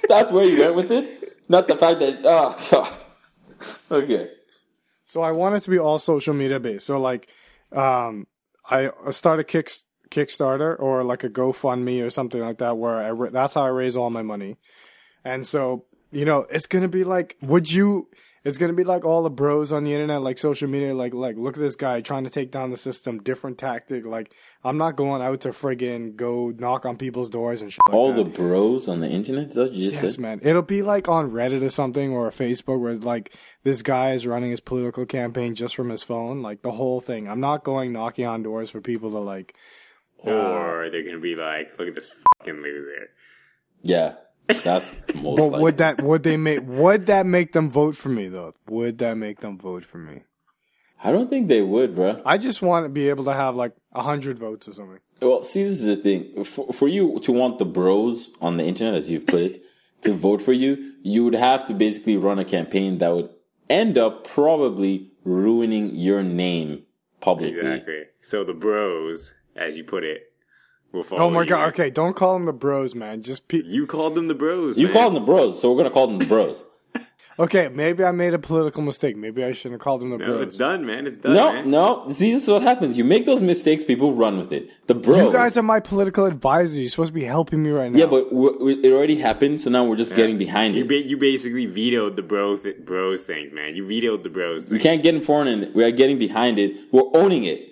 [SPEAKER 3] That's where you went with it? Not the fact that, oh, God. Okay.
[SPEAKER 2] So I want it to be all social media based. So like, um, I start a kick Kickstarter or like a GoFundMe or something like that, where I ra- that's how I raise all my money. And so you know, it's gonna be like, would you? It's gonna be like all the bros on the internet, like social media, like like look at this guy trying to take down the system, different tactic. Like I'm not going out to friggin' go knock on people's doors and shit. Like
[SPEAKER 3] All
[SPEAKER 2] that.
[SPEAKER 3] the bros on the internet? Is that what you just
[SPEAKER 2] Yes,
[SPEAKER 3] said?
[SPEAKER 2] man. It'll be like on Reddit or something or Facebook where it's like this guy is running his political campaign just from his phone, like the whole thing. I'm not going knocking on doors for people to like.
[SPEAKER 1] Uh, or they're gonna be like, look at this fucking loser.
[SPEAKER 3] Yeah. That's most
[SPEAKER 2] But
[SPEAKER 3] likely.
[SPEAKER 2] would that would they make would that make them vote for me though? Would that make them vote for me?
[SPEAKER 3] I don't think they would, bro.
[SPEAKER 2] I just want to be able to have like a hundred votes or something.
[SPEAKER 3] Well, see, this is the thing. For, for you to want the bros on the internet, as you've put it, to vote for you, you would have to basically run a campaign that would end up probably ruining your name publicly.
[SPEAKER 1] Exactly. So the bros, as you put it, will follow
[SPEAKER 2] Oh my
[SPEAKER 1] you.
[SPEAKER 2] god! Okay, don't call them the bros, man. Just pe-
[SPEAKER 1] You called them the bros.
[SPEAKER 3] You
[SPEAKER 1] man.
[SPEAKER 3] call them the bros, so we're gonna call them the bros.
[SPEAKER 2] okay. Maybe I made a political mistake. Maybe I shouldn't have called them the
[SPEAKER 1] No,
[SPEAKER 2] bros.
[SPEAKER 1] it's done, man. It's done.
[SPEAKER 3] no,
[SPEAKER 1] man.
[SPEAKER 3] no. See, this is what happens. You make those mistakes, people run with it. The bros.
[SPEAKER 2] You guys are my political advisor. You're supposed to be helping me right now.
[SPEAKER 3] yeah, but we we- it already happened, so now we're just getting behind
[SPEAKER 1] You
[SPEAKER 3] it.
[SPEAKER 1] ba- you basically vetoed the bro th- bros things, man. You vetoed the bros.
[SPEAKER 3] We can't get in front and we are getting behind it. We're owning it.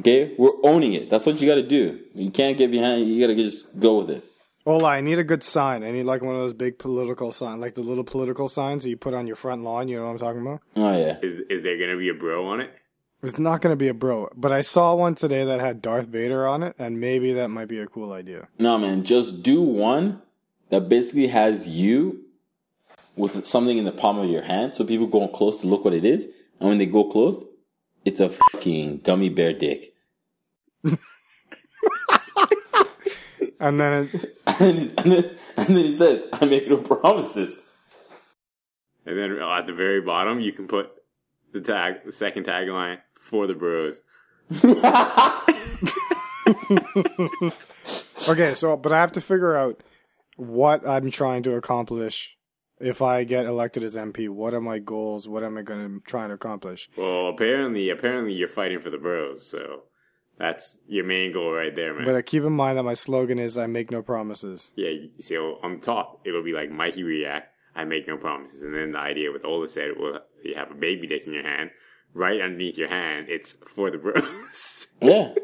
[SPEAKER 3] Okay, we're owning it. That's what you got to do. You can't get behind. You got to just go with it.
[SPEAKER 2] Ola, I need a good sign. I need like one of those big political signs, like the little political signs that you put on your front lawn. You know what I'm talking about?
[SPEAKER 3] Oh yeah.
[SPEAKER 1] Is is there gonna be a bro on it?
[SPEAKER 2] It's not going to be a bro, but I saw one today that had Darth Vader on it, and maybe that might be a cool idea.
[SPEAKER 3] No man, just do one that basically has you with something in the palm of your hand, so people go close to look what it is, and when they go close, it's a fucking gummy bear dick.
[SPEAKER 2] And then it,
[SPEAKER 3] and, then, and, then, and then he says, "I make no promises."
[SPEAKER 1] And then uh, at the very bottom, you can put the tag, the second tagline for the bros.
[SPEAKER 2] okay, so but I have to figure out what I'm trying to accomplish if I get elected as MP. What are my goals? What am I going to try to accomplish?
[SPEAKER 1] Well, apparently, apparently you're fighting for the bros, so that's your main goal right there, man.
[SPEAKER 2] But uh, keep in mind that my slogan is "I make no promises."
[SPEAKER 1] yeah, so on top, it'll be like Mikey React. I make no promises, and then the idea with Ola said, well, you have a baby dick in your hand. Right underneath your hand, it's for the bros.
[SPEAKER 3] Yeah.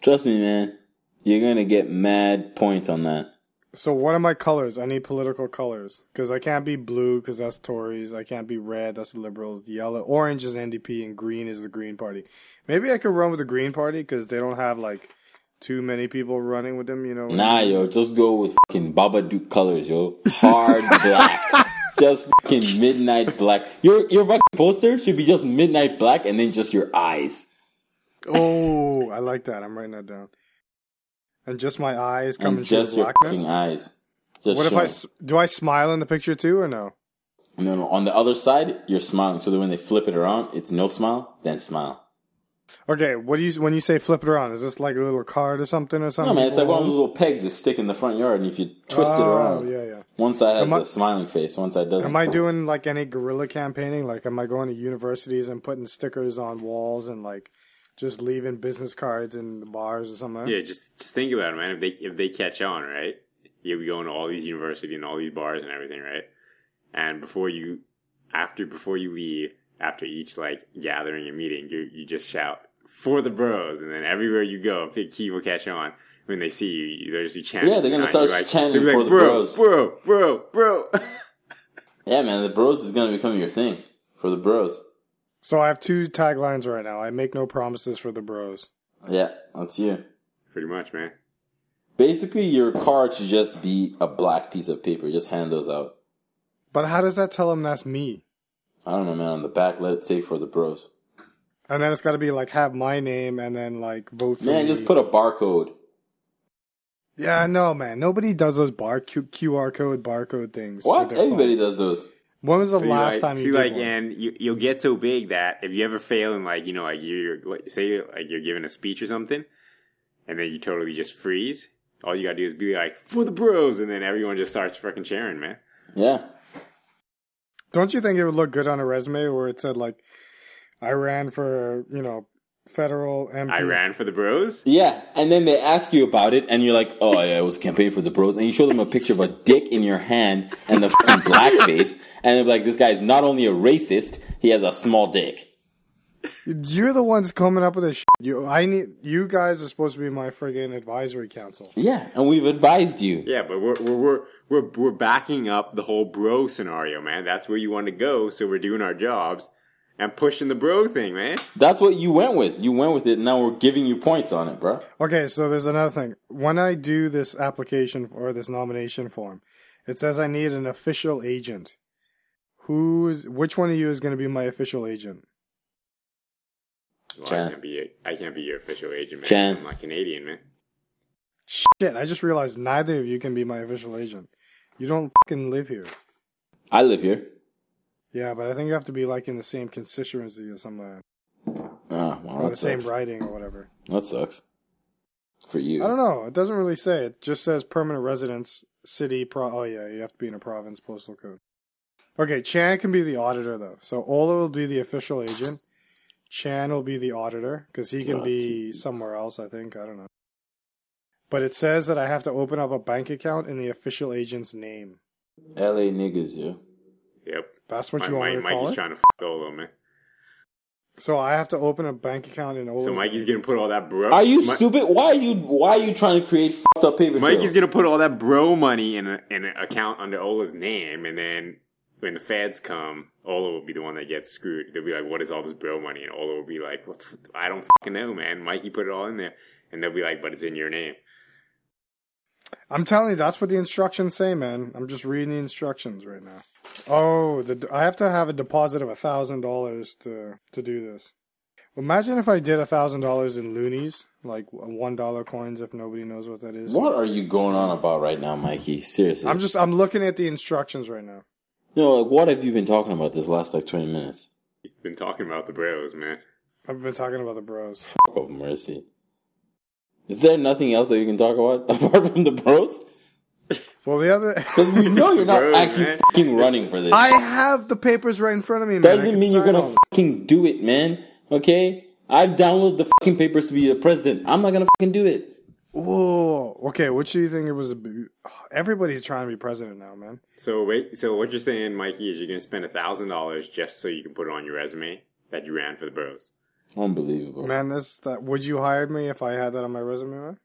[SPEAKER 3] Trust me, man. You're gonna get mad points on that.
[SPEAKER 2] So what are my colors? I need political colors because I can't be blue because that's Tories. I can't be red. That's the Liberals. Yellow, orange is NDP, and green is the Green Party. Maybe I could run with the Green Party because they don't have like too many people running with them. You know?
[SPEAKER 3] Nah, yo, just go with fucking Babadook colors, yo. Hard black. Just fucking midnight black. Your your fucking poster should be just midnight black and then just your eyes.
[SPEAKER 2] Oh, I like that. I'm writing that down. And just my eyes come
[SPEAKER 3] And
[SPEAKER 2] into
[SPEAKER 3] just your
[SPEAKER 2] blackness.
[SPEAKER 3] fucking eyes. Just
[SPEAKER 2] What if I do I smile in the picture too or no?
[SPEAKER 3] No, no. On the other side, you're smiling. So that when they flip it around, it's no smile, then smile.
[SPEAKER 2] Okay, what do you when you say flip it around? Is this like a little card or something or something?
[SPEAKER 3] No, man, it's like one of those little pegs you stick in the front yard, and if you twist it
[SPEAKER 2] Oh,
[SPEAKER 3] around,
[SPEAKER 2] yeah, yeah.
[SPEAKER 3] one side has
[SPEAKER 2] Am I-
[SPEAKER 3] the smiling face, one side doesn't.
[SPEAKER 2] Am I doing like any guerrilla campaigning? Like, am I going to universities and putting stickers on walls and like just leaving business cards in the bars or something?
[SPEAKER 1] yeah, just just think about it, man. If they if they catch on, right? You'll be going to all these universities and all these bars and everything, right? And before you, after before you leave, after each like gathering and meeting, you you just shout for the bros, and then everywhere you go, Big Key will catch on. When they see you, they're just be chanting.
[SPEAKER 3] Yeah, they're gonna
[SPEAKER 1] behind you,
[SPEAKER 3] start chanting
[SPEAKER 1] they'll
[SPEAKER 3] for the
[SPEAKER 1] bro,
[SPEAKER 3] bros."
[SPEAKER 1] bro, bro, bro.
[SPEAKER 3] Yeah, man, the bros is gonna become your thing for the bros.
[SPEAKER 2] So I have two taglines right now. I make no promises for the bros.
[SPEAKER 3] Yeah, that's you.
[SPEAKER 1] Pretty much, man.
[SPEAKER 3] Basically, your card should just be a black piece of paper. Just hand those out.
[SPEAKER 2] But how does that tell them that's me?
[SPEAKER 3] I don't know, man. On the back, let it say for the bros.
[SPEAKER 2] And then it's got to be like have my name and then like vote for
[SPEAKER 3] Man,
[SPEAKER 2] me.
[SPEAKER 3] just put a barcode.
[SPEAKER 2] Yeah, no, man. Nobody does those bar Q- QR code barcode things.
[SPEAKER 3] What? Everybody
[SPEAKER 2] phone.
[SPEAKER 3] does those.
[SPEAKER 2] When was the
[SPEAKER 1] So you,
[SPEAKER 2] last
[SPEAKER 1] like,
[SPEAKER 2] time you
[SPEAKER 1] see,
[SPEAKER 2] did
[SPEAKER 1] like,
[SPEAKER 2] one?
[SPEAKER 1] and you, you'll get so big that if you ever fail in like, you know, like you're, like, say, like you're giving a speech or something, and then you totally just freeze. All you gotta do is be like, for the bros, and then everyone just starts freaking cheering, man.
[SPEAKER 3] Yeah.
[SPEAKER 2] Don't you think it would look good on a resume where it said like, I ran for you know federal MP?
[SPEAKER 1] I ran for the bros.
[SPEAKER 3] Yeah, and then they ask you about it, and you're like, "Oh yeah, I was campaigning for the bros." And you show them a picture of a dick in your hand and the fucking blackface, and they're like, "This guy is not only a racist, he has a small dick."
[SPEAKER 2] You're the ones coming up with this. Shit. You, I need you guys are supposed to be my friggin' advisory council.
[SPEAKER 3] Yeah, and we've advised you.
[SPEAKER 1] Yeah, but we're, we're, we're, we're, we're backing up the whole bro scenario, man. That's where you want to go, so we're doing our jobs and pushing the bro thing, man.
[SPEAKER 3] That's what you went with. You went with it. and Now we're giving you points on it, bro.
[SPEAKER 2] Okay, so there's another thing. When I do this application or this nomination form, it says I need an official agent. Who's which one of you is going to be my official agent?
[SPEAKER 1] Well, I can't be your, I can't be your official agent, man.
[SPEAKER 3] Chan.
[SPEAKER 1] I'm not Canadian, man.
[SPEAKER 2] Shit, I just realized neither of you can be my official agent. You don't fucking live here.
[SPEAKER 3] I live here.
[SPEAKER 2] Yeah, but I think you have to be like in the same constituency or something,
[SPEAKER 3] Ah, well,
[SPEAKER 2] or the same riding or whatever.
[SPEAKER 3] That sucks for you.
[SPEAKER 2] I don't know. It doesn't really say. It just says permanent residence, city, pro. Oh yeah, you have to be in a province postal code. Okay, Chan can be the auditor though. So Ola will be the official agent. Chan will be the auditor because he can be somewhere else. I think I don't know. But it says that I have to open up a bank account in the official agent's name.
[SPEAKER 3] L.A. niggas, yo.
[SPEAKER 1] Yep.
[SPEAKER 2] That's what
[SPEAKER 1] My,
[SPEAKER 2] you want
[SPEAKER 1] my,
[SPEAKER 2] me to call it.
[SPEAKER 1] trying to f Olo, man.
[SPEAKER 2] So I have to open a bank account in Ola's.
[SPEAKER 1] So Mikey's gonna put all that bro.
[SPEAKER 3] Are you
[SPEAKER 1] Mi-
[SPEAKER 3] stupid? Why are you why are you trying to create fucked up paper
[SPEAKER 1] Mikey's
[SPEAKER 3] trails?
[SPEAKER 1] gonna put all that bro money in, a, in an account under Ola's name, and then when the feds come, Ola will be the one that gets screwed. They'll be like, "What is all this bro money?" And Ola will be like, "What? The f- I don't fucking know, man. Mikey put it all in there." And they'll be like, "But it's in your name."
[SPEAKER 2] I'm telling you, that's what the instructions say, man. I'm just reading the instructions right now. Oh, the, I have to have a deposit of a thousand dollars to to do this. Imagine if I did a thousand dollars in loonies, like one dollar coins. If nobody knows what that is,
[SPEAKER 3] What are you going on about right now, Mikey? Seriously.
[SPEAKER 2] I'm just I'm looking at the instructions right now.
[SPEAKER 3] No, like what have you been talking about this last like twenty minutes?
[SPEAKER 1] He's been talking about the bros, man.
[SPEAKER 2] I've been talking about the bros.
[SPEAKER 3] Fuck of mercy. Is there nothing else that you can talk about apart from the bros?
[SPEAKER 2] Well, the other,
[SPEAKER 3] Because we know you're not
[SPEAKER 1] Bros,
[SPEAKER 3] actually
[SPEAKER 1] man.
[SPEAKER 3] fucking running for this.
[SPEAKER 2] I have the papers right in front of me. Man.
[SPEAKER 3] Doesn't mean you're gonna
[SPEAKER 2] all
[SPEAKER 3] fucking do it, man. Okay? I've downloaded the fucking papers to be the president. I'm not gonna fucking do it.
[SPEAKER 2] Whoa. Okay, which do you think it was? A, everybody's trying to be president now, man.
[SPEAKER 1] So wait, so what you're saying, Mikey, is you're gonna spend a thousand dollars just so you can put it on your resume that you ran for the bros.
[SPEAKER 3] Unbelievable.
[SPEAKER 2] Man, this that would you hire me if I had that on my resume, man?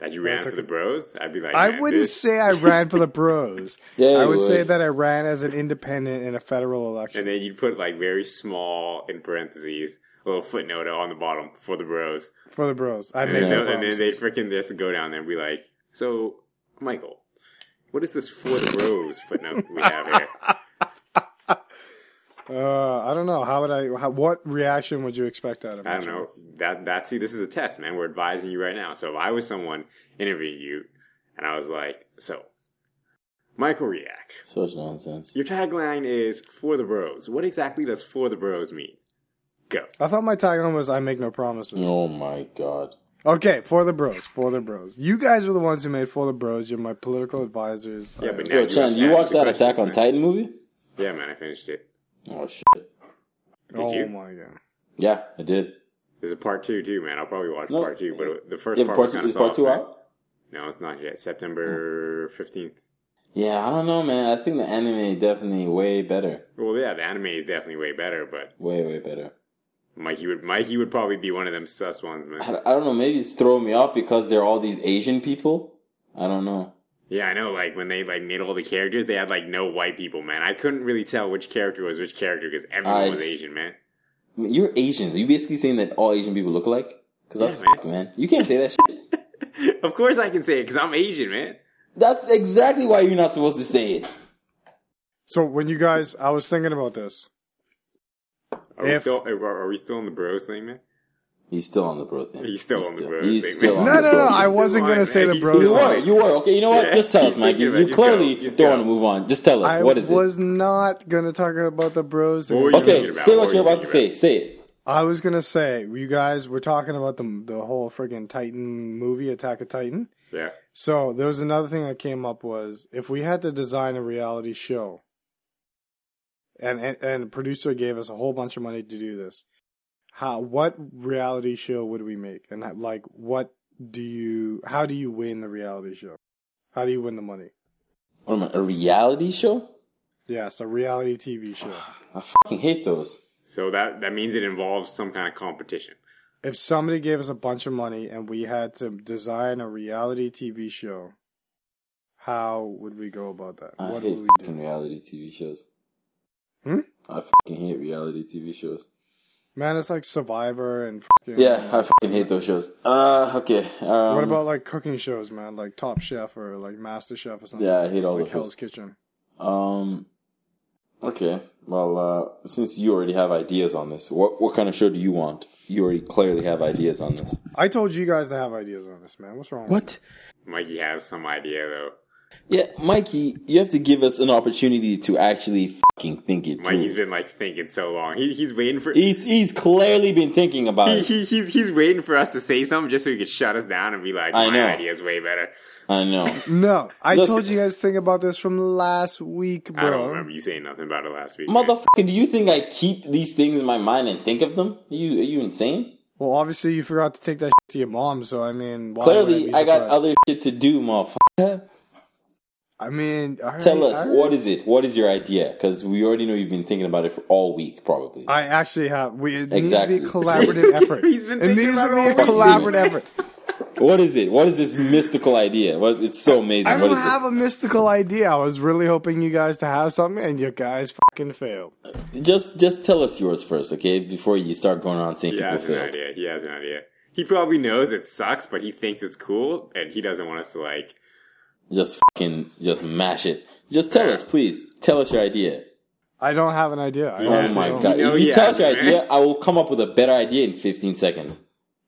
[SPEAKER 1] That you ran
[SPEAKER 2] took
[SPEAKER 1] for the bros? I'd be like,
[SPEAKER 2] I wouldn't
[SPEAKER 1] this-
[SPEAKER 2] say I ran for the bros.
[SPEAKER 3] Yeah,
[SPEAKER 2] I
[SPEAKER 3] you
[SPEAKER 2] would, say that I ran as an independent in a federal election.
[SPEAKER 1] And then you'd put like very small in parentheses, a little footnote on the bottom for the bros.
[SPEAKER 2] for the bros. I
[SPEAKER 1] And
[SPEAKER 2] made
[SPEAKER 1] then,
[SPEAKER 2] no
[SPEAKER 1] they'll- and then they freaking just go down there and be like, so, Michael, what is this for the bros footnote we have here?
[SPEAKER 2] Uh, I don't know. How would I? How, what reaction would you expect out of me?
[SPEAKER 1] I don't know. That that see, this is a test, man. We're advising you right now. So if I was someone interviewing you, and I was like, so, Michael React,
[SPEAKER 3] Such nonsense.
[SPEAKER 1] your tagline is "For the Bros." What exactly does "For the Bros" mean? Go.
[SPEAKER 2] I thought my tagline was "I make no promises."
[SPEAKER 3] Oh my god.
[SPEAKER 2] Okay, for the bros, for the bros. You guys were the ones who made for the bros. You're my political advisors.
[SPEAKER 1] Yeah, but now
[SPEAKER 3] Yo,
[SPEAKER 1] you
[SPEAKER 3] Chan,
[SPEAKER 1] have to
[SPEAKER 3] you
[SPEAKER 1] ask
[SPEAKER 3] watched that Attack on
[SPEAKER 1] man.
[SPEAKER 3] Titan movie?
[SPEAKER 1] Yeah, man, I finished it.
[SPEAKER 3] Oh shit.
[SPEAKER 1] Did
[SPEAKER 2] oh
[SPEAKER 1] you?
[SPEAKER 2] my god.
[SPEAKER 3] Yeah, I did.
[SPEAKER 1] There's a part two too, man. I'll probably watch
[SPEAKER 3] No,
[SPEAKER 1] part two, but the first
[SPEAKER 3] Yeah,
[SPEAKER 1] part,
[SPEAKER 3] part
[SPEAKER 1] was
[SPEAKER 3] two
[SPEAKER 1] kind of
[SPEAKER 3] is part two
[SPEAKER 1] man.
[SPEAKER 3] out?
[SPEAKER 1] No, it's not yet. September fifteenth.
[SPEAKER 3] Yeah, I don't know, man. I think the anime definitely way better.
[SPEAKER 1] Well, yeah, the anime is definitely way better, but
[SPEAKER 3] Way, way better.
[SPEAKER 1] Mikey would Mikey would probably be one of them sus ones,
[SPEAKER 3] I,
[SPEAKER 1] man.
[SPEAKER 3] I don't know, maybe it's throwing me off because they're all these Asian people. I don't know.
[SPEAKER 1] Yeah, I know. Like when they like made all the characters, they had like no white people, man. I couldn't really tell which character was which character because everyone
[SPEAKER 3] I-
[SPEAKER 1] was Asian, man.
[SPEAKER 3] You're Asian. Are you basically saying that all Asian people look alike? Because that's
[SPEAKER 1] man.
[SPEAKER 3] fucked, man. You can't say that shit.
[SPEAKER 1] of course, I can say it because I'm Asian, man.
[SPEAKER 3] That's exactly why you're not supposed to say it.
[SPEAKER 2] So when you guys, I was thinking about this.
[SPEAKER 1] Are we still are, are we still on the bros thing, man?
[SPEAKER 3] He's still on the bro thing.
[SPEAKER 1] He's still on the bros
[SPEAKER 3] He's
[SPEAKER 1] thing,
[SPEAKER 3] still
[SPEAKER 1] man.
[SPEAKER 3] on
[SPEAKER 2] No,
[SPEAKER 3] the
[SPEAKER 2] no,
[SPEAKER 3] bro
[SPEAKER 2] no. I wasn't gonna say the
[SPEAKER 1] He's
[SPEAKER 2] bros.
[SPEAKER 3] You were, you were. Okay, you know what?
[SPEAKER 1] Yeah,
[SPEAKER 3] Just tell us,
[SPEAKER 1] he's
[SPEAKER 3] Mikey.
[SPEAKER 1] thinking about it.
[SPEAKER 3] You
[SPEAKER 1] Just
[SPEAKER 3] clearly
[SPEAKER 1] go.
[SPEAKER 3] Don't
[SPEAKER 1] go.
[SPEAKER 3] want to move on. Just tell us.
[SPEAKER 2] I
[SPEAKER 3] what is
[SPEAKER 2] was not gonna talk about the bros.
[SPEAKER 1] What were you
[SPEAKER 3] okay,
[SPEAKER 1] about?
[SPEAKER 3] say
[SPEAKER 1] what,
[SPEAKER 3] what you're about to say. Say it.
[SPEAKER 2] I was gonna say you guys were talking about the the whole friggin' Titan movie, Attack of Titan.
[SPEAKER 1] Yeah.
[SPEAKER 2] So there was another thing that came up was if we had to design a reality show, and and, and the producer gave us a whole bunch of money to do this. How what reality show would we make, and how- like what do you? How do you win the reality show? How do you win the money?
[SPEAKER 3] What am I? A reality show?
[SPEAKER 2] Yes, a reality TV show.
[SPEAKER 3] I fucking hate those.
[SPEAKER 1] So that that means it involves some kind of competition.
[SPEAKER 2] If somebody gave us a bunch of money and we had to design a reality TV show, how would we go about that?
[SPEAKER 3] I
[SPEAKER 2] what
[SPEAKER 3] hate
[SPEAKER 2] would we
[SPEAKER 3] fucking
[SPEAKER 2] do?
[SPEAKER 3] reality TV shows.
[SPEAKER 2] Hmm?
[SPEAKER 3] I fucking hate reality TV shows.
[SPEAKER 2] Man, it's like Survivor and fucking,
[SPEAKER 3] Yeah, I fucking hate those shows. Uh, okay. Um,
[SPEAKER 2] What about like cooking shows, man? Like Top Chef or like Master Chef or something.
[SPEAKER 3] Yeah, I hate all
[SPEAKER 2] like
[SPEAKER 3] those
[SPEAKER 2] Hell's
[SPEAKER 3] shows.
[SPEAKER 2] Kitchen.
[SPEAKER 3] Um. Okay. Well, uh, since you already have ideas on this, what what kind of show do you want? You already clearly have ideas on this.
[SPEAKER 2] I told you guys to have ideas on this, man. What's wrong? With
[SPEAKER 1] Mikey has some idea though.
[SPEAKER 3] Yeah, Mikey, you have to give us an opportunity to actually fucking think it
[SPEAKER 1] Mikey's
[SPEAKER 3] through.
[SPEAKER 1] been like thinking so long. He, he's waiting for
[SPEAKER 3] He's he's clearly been thinking about
[SPEAKER 1] he,
[SPEAKER 3] it.
[SPEAKER 1] he, he's he's waiting for us to say something just so he could shut us down and be like,
[SPEAKER 3] I
[SPEAKER 1] "My
[SPEAKER 3] know.
[SPEAKER 1] idea's way better."
[SPEAKER 3] I know.
[SPEAKER 2] No, I
[SPEAKER 3] Listen.
[SPEAKER 2] told you guys to think about this from last week, bro.
[SPEAKER 1] I don't remember you saying nothing about it last week. man.
[SPEAKER 3] Motherfucker, do you think I keep these things in my mind and think of them? Are you are you insane?
[SPEAKER 2] Well, obviously you forgot to take that to your mom, so I mean, why would
[SPEAKER 3] Clearly,
[SPEAKER 2] be
[SPEAKER 3] I got other shit to do, motherfucker.
[SPEAKER 2] I mean, all
[SPEAKER 3] Tell us
[SPEAKER 2] all right.
[SPEAKER 3] what is it? What is your idea? Because we already know you've been thinking about it for all week, probably.
[SPEAKER 2] I actually have. We, it
[SPEAKER 3] Exactly.
[SPEAKER 2] needs to be a collaborative effort.
[SPEAKER 1] He's been
[SPEAKER 2] it
[SPEAKER 1] thinking
[SPEAKER 2] needs to be a collaborative effort.
[SPEAKER 3] what is it? What is this mystical idea? What? It's so amazing.
[SPEAKER 2] I don't
[SPEAKER 3] is
[SPEAKER 2] have a mystical idea. I was really hoping you guys to have something, and you guys fucking failed.
[SPEAKER 3] Just, just tell us yours first, okay? Before you start going around saying
[SPEAKER 1] He
[SPEAKER 3] people
[SPEAKER 1] has an idea. He has an idea. He probably knows it sucks, but he thinks it's cool, and he doesn't want us to like.
[SPEAKER 3] Just fucking, just mash it. Just tell us, please. Tell us your idea.
[SPEAKER 2] I don't have an idea. I
[SPEAKER 3] Oh my
[SPEAKER 2] don't.
[SPEAKER 3] god!
[SPEAKER 1] You know
[SPEAKER 3] if
[SPEAKER 1] he
[SPEAKER 3] you tell us your
[SPEAKER 1] it,
[SPEAKER 3] idea. I will come up with a better idea in 15 seconds.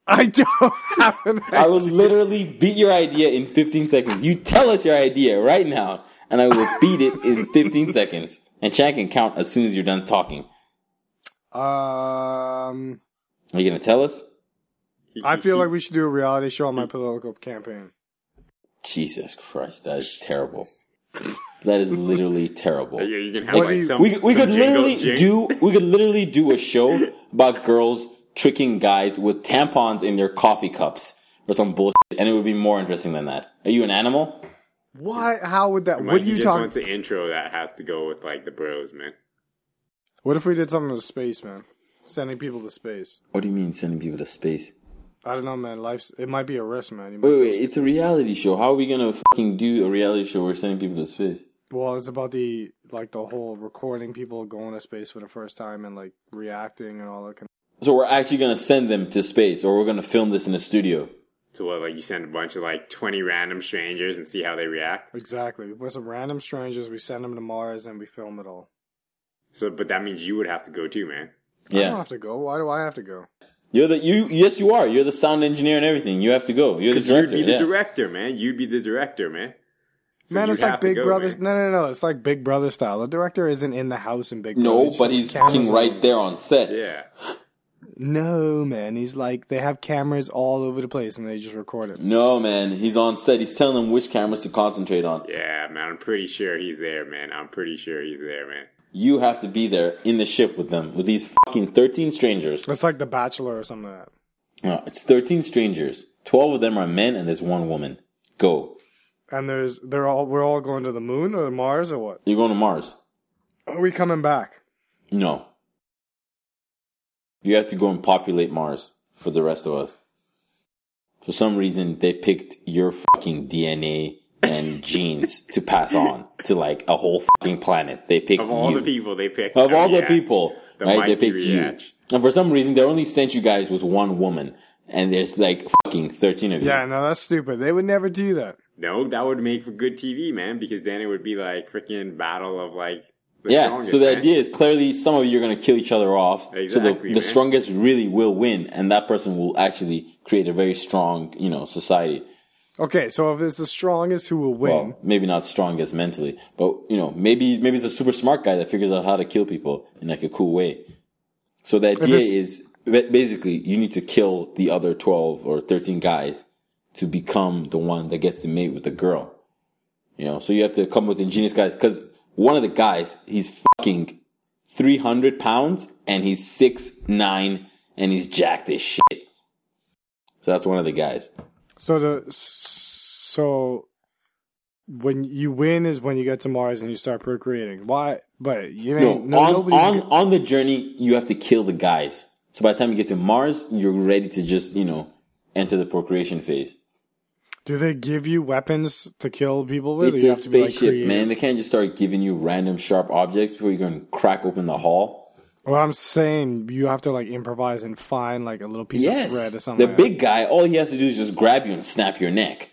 [SPEAKER 2] I don't have an idea.
[SPEAKER 3] I will literally beat your idea in 15 seconds. You tell us your idea right now, and I will beat it in 15 seconds. And Chan can count as soon as you're done talking.
[SPEAKER 2] Um,
[SPEAKER 3] Are you gonna tell us?
[SPEAKER 2] I feel like we should do a reality show on my political campaign.
[SPEAKER 3] Jesus Christ, that is terrible. That is literally terrible.
[SPEAKER 1] you you can have
[SPEAKER 2] What do
[SPEAKER 1] like some.
[SPEAKER 3] We, we
[SPEAKER 1] some
[SPEAKER 3] could
[SPEAKER 1] jingle
[SPEAKER 3] literally
[SPEAKER 1] jing-
[SPEAKER 3] do we could literally do a show about girls tricking guys with tampons in their coffee cups or some bullshit, and it would be more interesting than that. Are you an animal?
[SPEAKER 2] Why? How would that?
[SPEAKER 1] Mike,
[SPEAKER 2] What are
[SPEAKER 1] he
[SPEAKER 2] you
[SPEAKER 1] just
[SPEAKER 2] talk?
[SPEAKER 1] wants intro that has to go with like the bros, man.
[SPEAKER 2] What if we did something with space, man? Sending people to space.
[SPEAKER 3] What do you mean sending people to space?
[SPEAKER 2] I don't know, man. Life's it might be a risk, man. You might
[SPEAKER 3] Wait, wait, it's a reality show. How are we gonna fucking do a reality show where we're sending people to space?
[SPEAKER 2] Well, it's about the like the whole recording people going to space for the first time and like reacting and all that. Kind
[SPEAKER 3] So we're actually gonna send them to space, or we're gonna film this in a studio.
[SPEAKER 1] So what? Like you send a bunch of like twenty random strangers and see how they react.
[SPEAKER 2] Exactly. With some random strangers, we send them to Mars and we film it all.
[SPEAKER 1] So, but that means you would have to go too, man. Yeah.
[SPEAKER 2] I don't
[SPEAKER 3] Yeah,
[SPEAKER 2] have to go. Why do I have to go?
[SPEAKER 3] You're the you. Yes, you are. You're the sound engineer and everything. You have to go. You're the
[SPEAKER 1] Because you'd
[SPEAKER 3] director.
[SPEAKER 1] be the
[SPEAKER 3] yeah.
[SPEAKER 1] director, man. You'd be the director, man. So
[SPEAKER 2] man, it's like Big
[SPEAKER 1] go,
[SPEAKER 2] Brother.
[SPEAKER 1] man.
[SPEAKER 2] No, no, no. It's like Big Brother style. The director isn't in the house in Big Brother.
[SPEAKER 3] No,
[SPEAKER 2] It's
[SPEAKER 3] but he's
[SPEAKER 2] cameras
[SPEAKER 3] fucking right
[SPEAKER 2] him.
[SPEAKER 3] there on set.
[SPEAKER 1] Yeah.
[SPEAKER 2] No, man. He's like they have cameras all over the place and they just record it.
[SPEAKER 3] No, man, he's on set. He's telling them which cameras to concentrate on.
[SPEAKER 1] Yeah, man. I'm pretty sure he's there, man. I'm pretty sure he's there, man.
[SPEAKER 3] You have to be there in the ship with them, with these fucking 13 strangers.
[SPEAKER 2] It's like The Bachelor or something like that.
[SPEAKER 3] No, it's 13 strangers. 12 of them are men and there's one woman. Go.
[SPEAKER 2] And there's they're all we're all going to the moon or Mars or what?
[SPEAKER 3] You're going to Mars.
[SPEAKER 2] Are we coming back?
[SPEAKER 3] No. You have to go and populate Mars for the rest of us. For some reason, they picked your fucking DNA and genes to pass on to like a whole fucking planet. They picked
[SPEAKER 1] Of all
[SPEAKER 3] you.
[SPEAKER 1] the people they picked.
[SPEAKER 3] of all the people,
[SPEAKER 1] the
[SPEAKER 3] right? They
[SPEAKER 1] mighty
[SPEAKER 3] picked you. And for some reason, they only sent you guys with one woman. And there's like fucking 13 of you.
[SPEAKER 2] Yeah, no, that's stupid. They would never do that.
[SPEAKER 1] No, that would make for good TV, man, because then it would be like freaking battle of like the
[SPEAKER 3] Yeah,
[SPEAKER 1] strongest.
[SPEAKER 3] so the
[SPEAKER 1] man.
[SPEAKER 3] idea is clearly some of you are going to kill each other off. so
[SPEAKER 1] Exactly,
[SPEAKER 3] the, the
[SPEAKER 1] man.
[SPEAKER 3] strongest really will win, and that person will actually create a very strong, you know, society.
[SPEAKER 2] Okay, so if it's the strongest who will win,
[SPEAKER 3] Well, maybe not strongest mentally, but you know, maybe maybe it's a super smart guy that figures out how to kill people in like a cool way. So the idea is basically you need to kill the other twelve or thirteen guys to become the one that gets to mate with the girl. You know, so you have to come with ingenious guys because one of the guys he's fucking three hundred pounds and he's six nine and he's jacked as shit. So that's one of the guys.
[SPEAKER 2] So the so when you win is when you get to Mars and you start procreating. Why? But you
[SPEAKER 3] No,
[SPEAKER 2] ain't no,
[SPEAKER 3] on on on the journey, you have to kill the guys. So by the time you get to Mars, you're ready to just you know enter the procreation phase.
[SPEAKER 2] Do they give you weapons to kill people with?
[SPEAKER 3] It's a
[SPEAKER 2] have to be, like,
[SPEAKER 3] spaceship,
[SPEAKER 2] creative?
[SPEAKER 3] man. They can't just start giving you random sharp objects before you go and crack open the hull.
[SPEAKER 2] What I'm saying, you have to like improvise and find like a little piece of thread or something.
[SPEAKER 3] the
[SPEAKER 2] like
[SPEAKER 3] big guy, all he has to do is just grab you and snap your neck.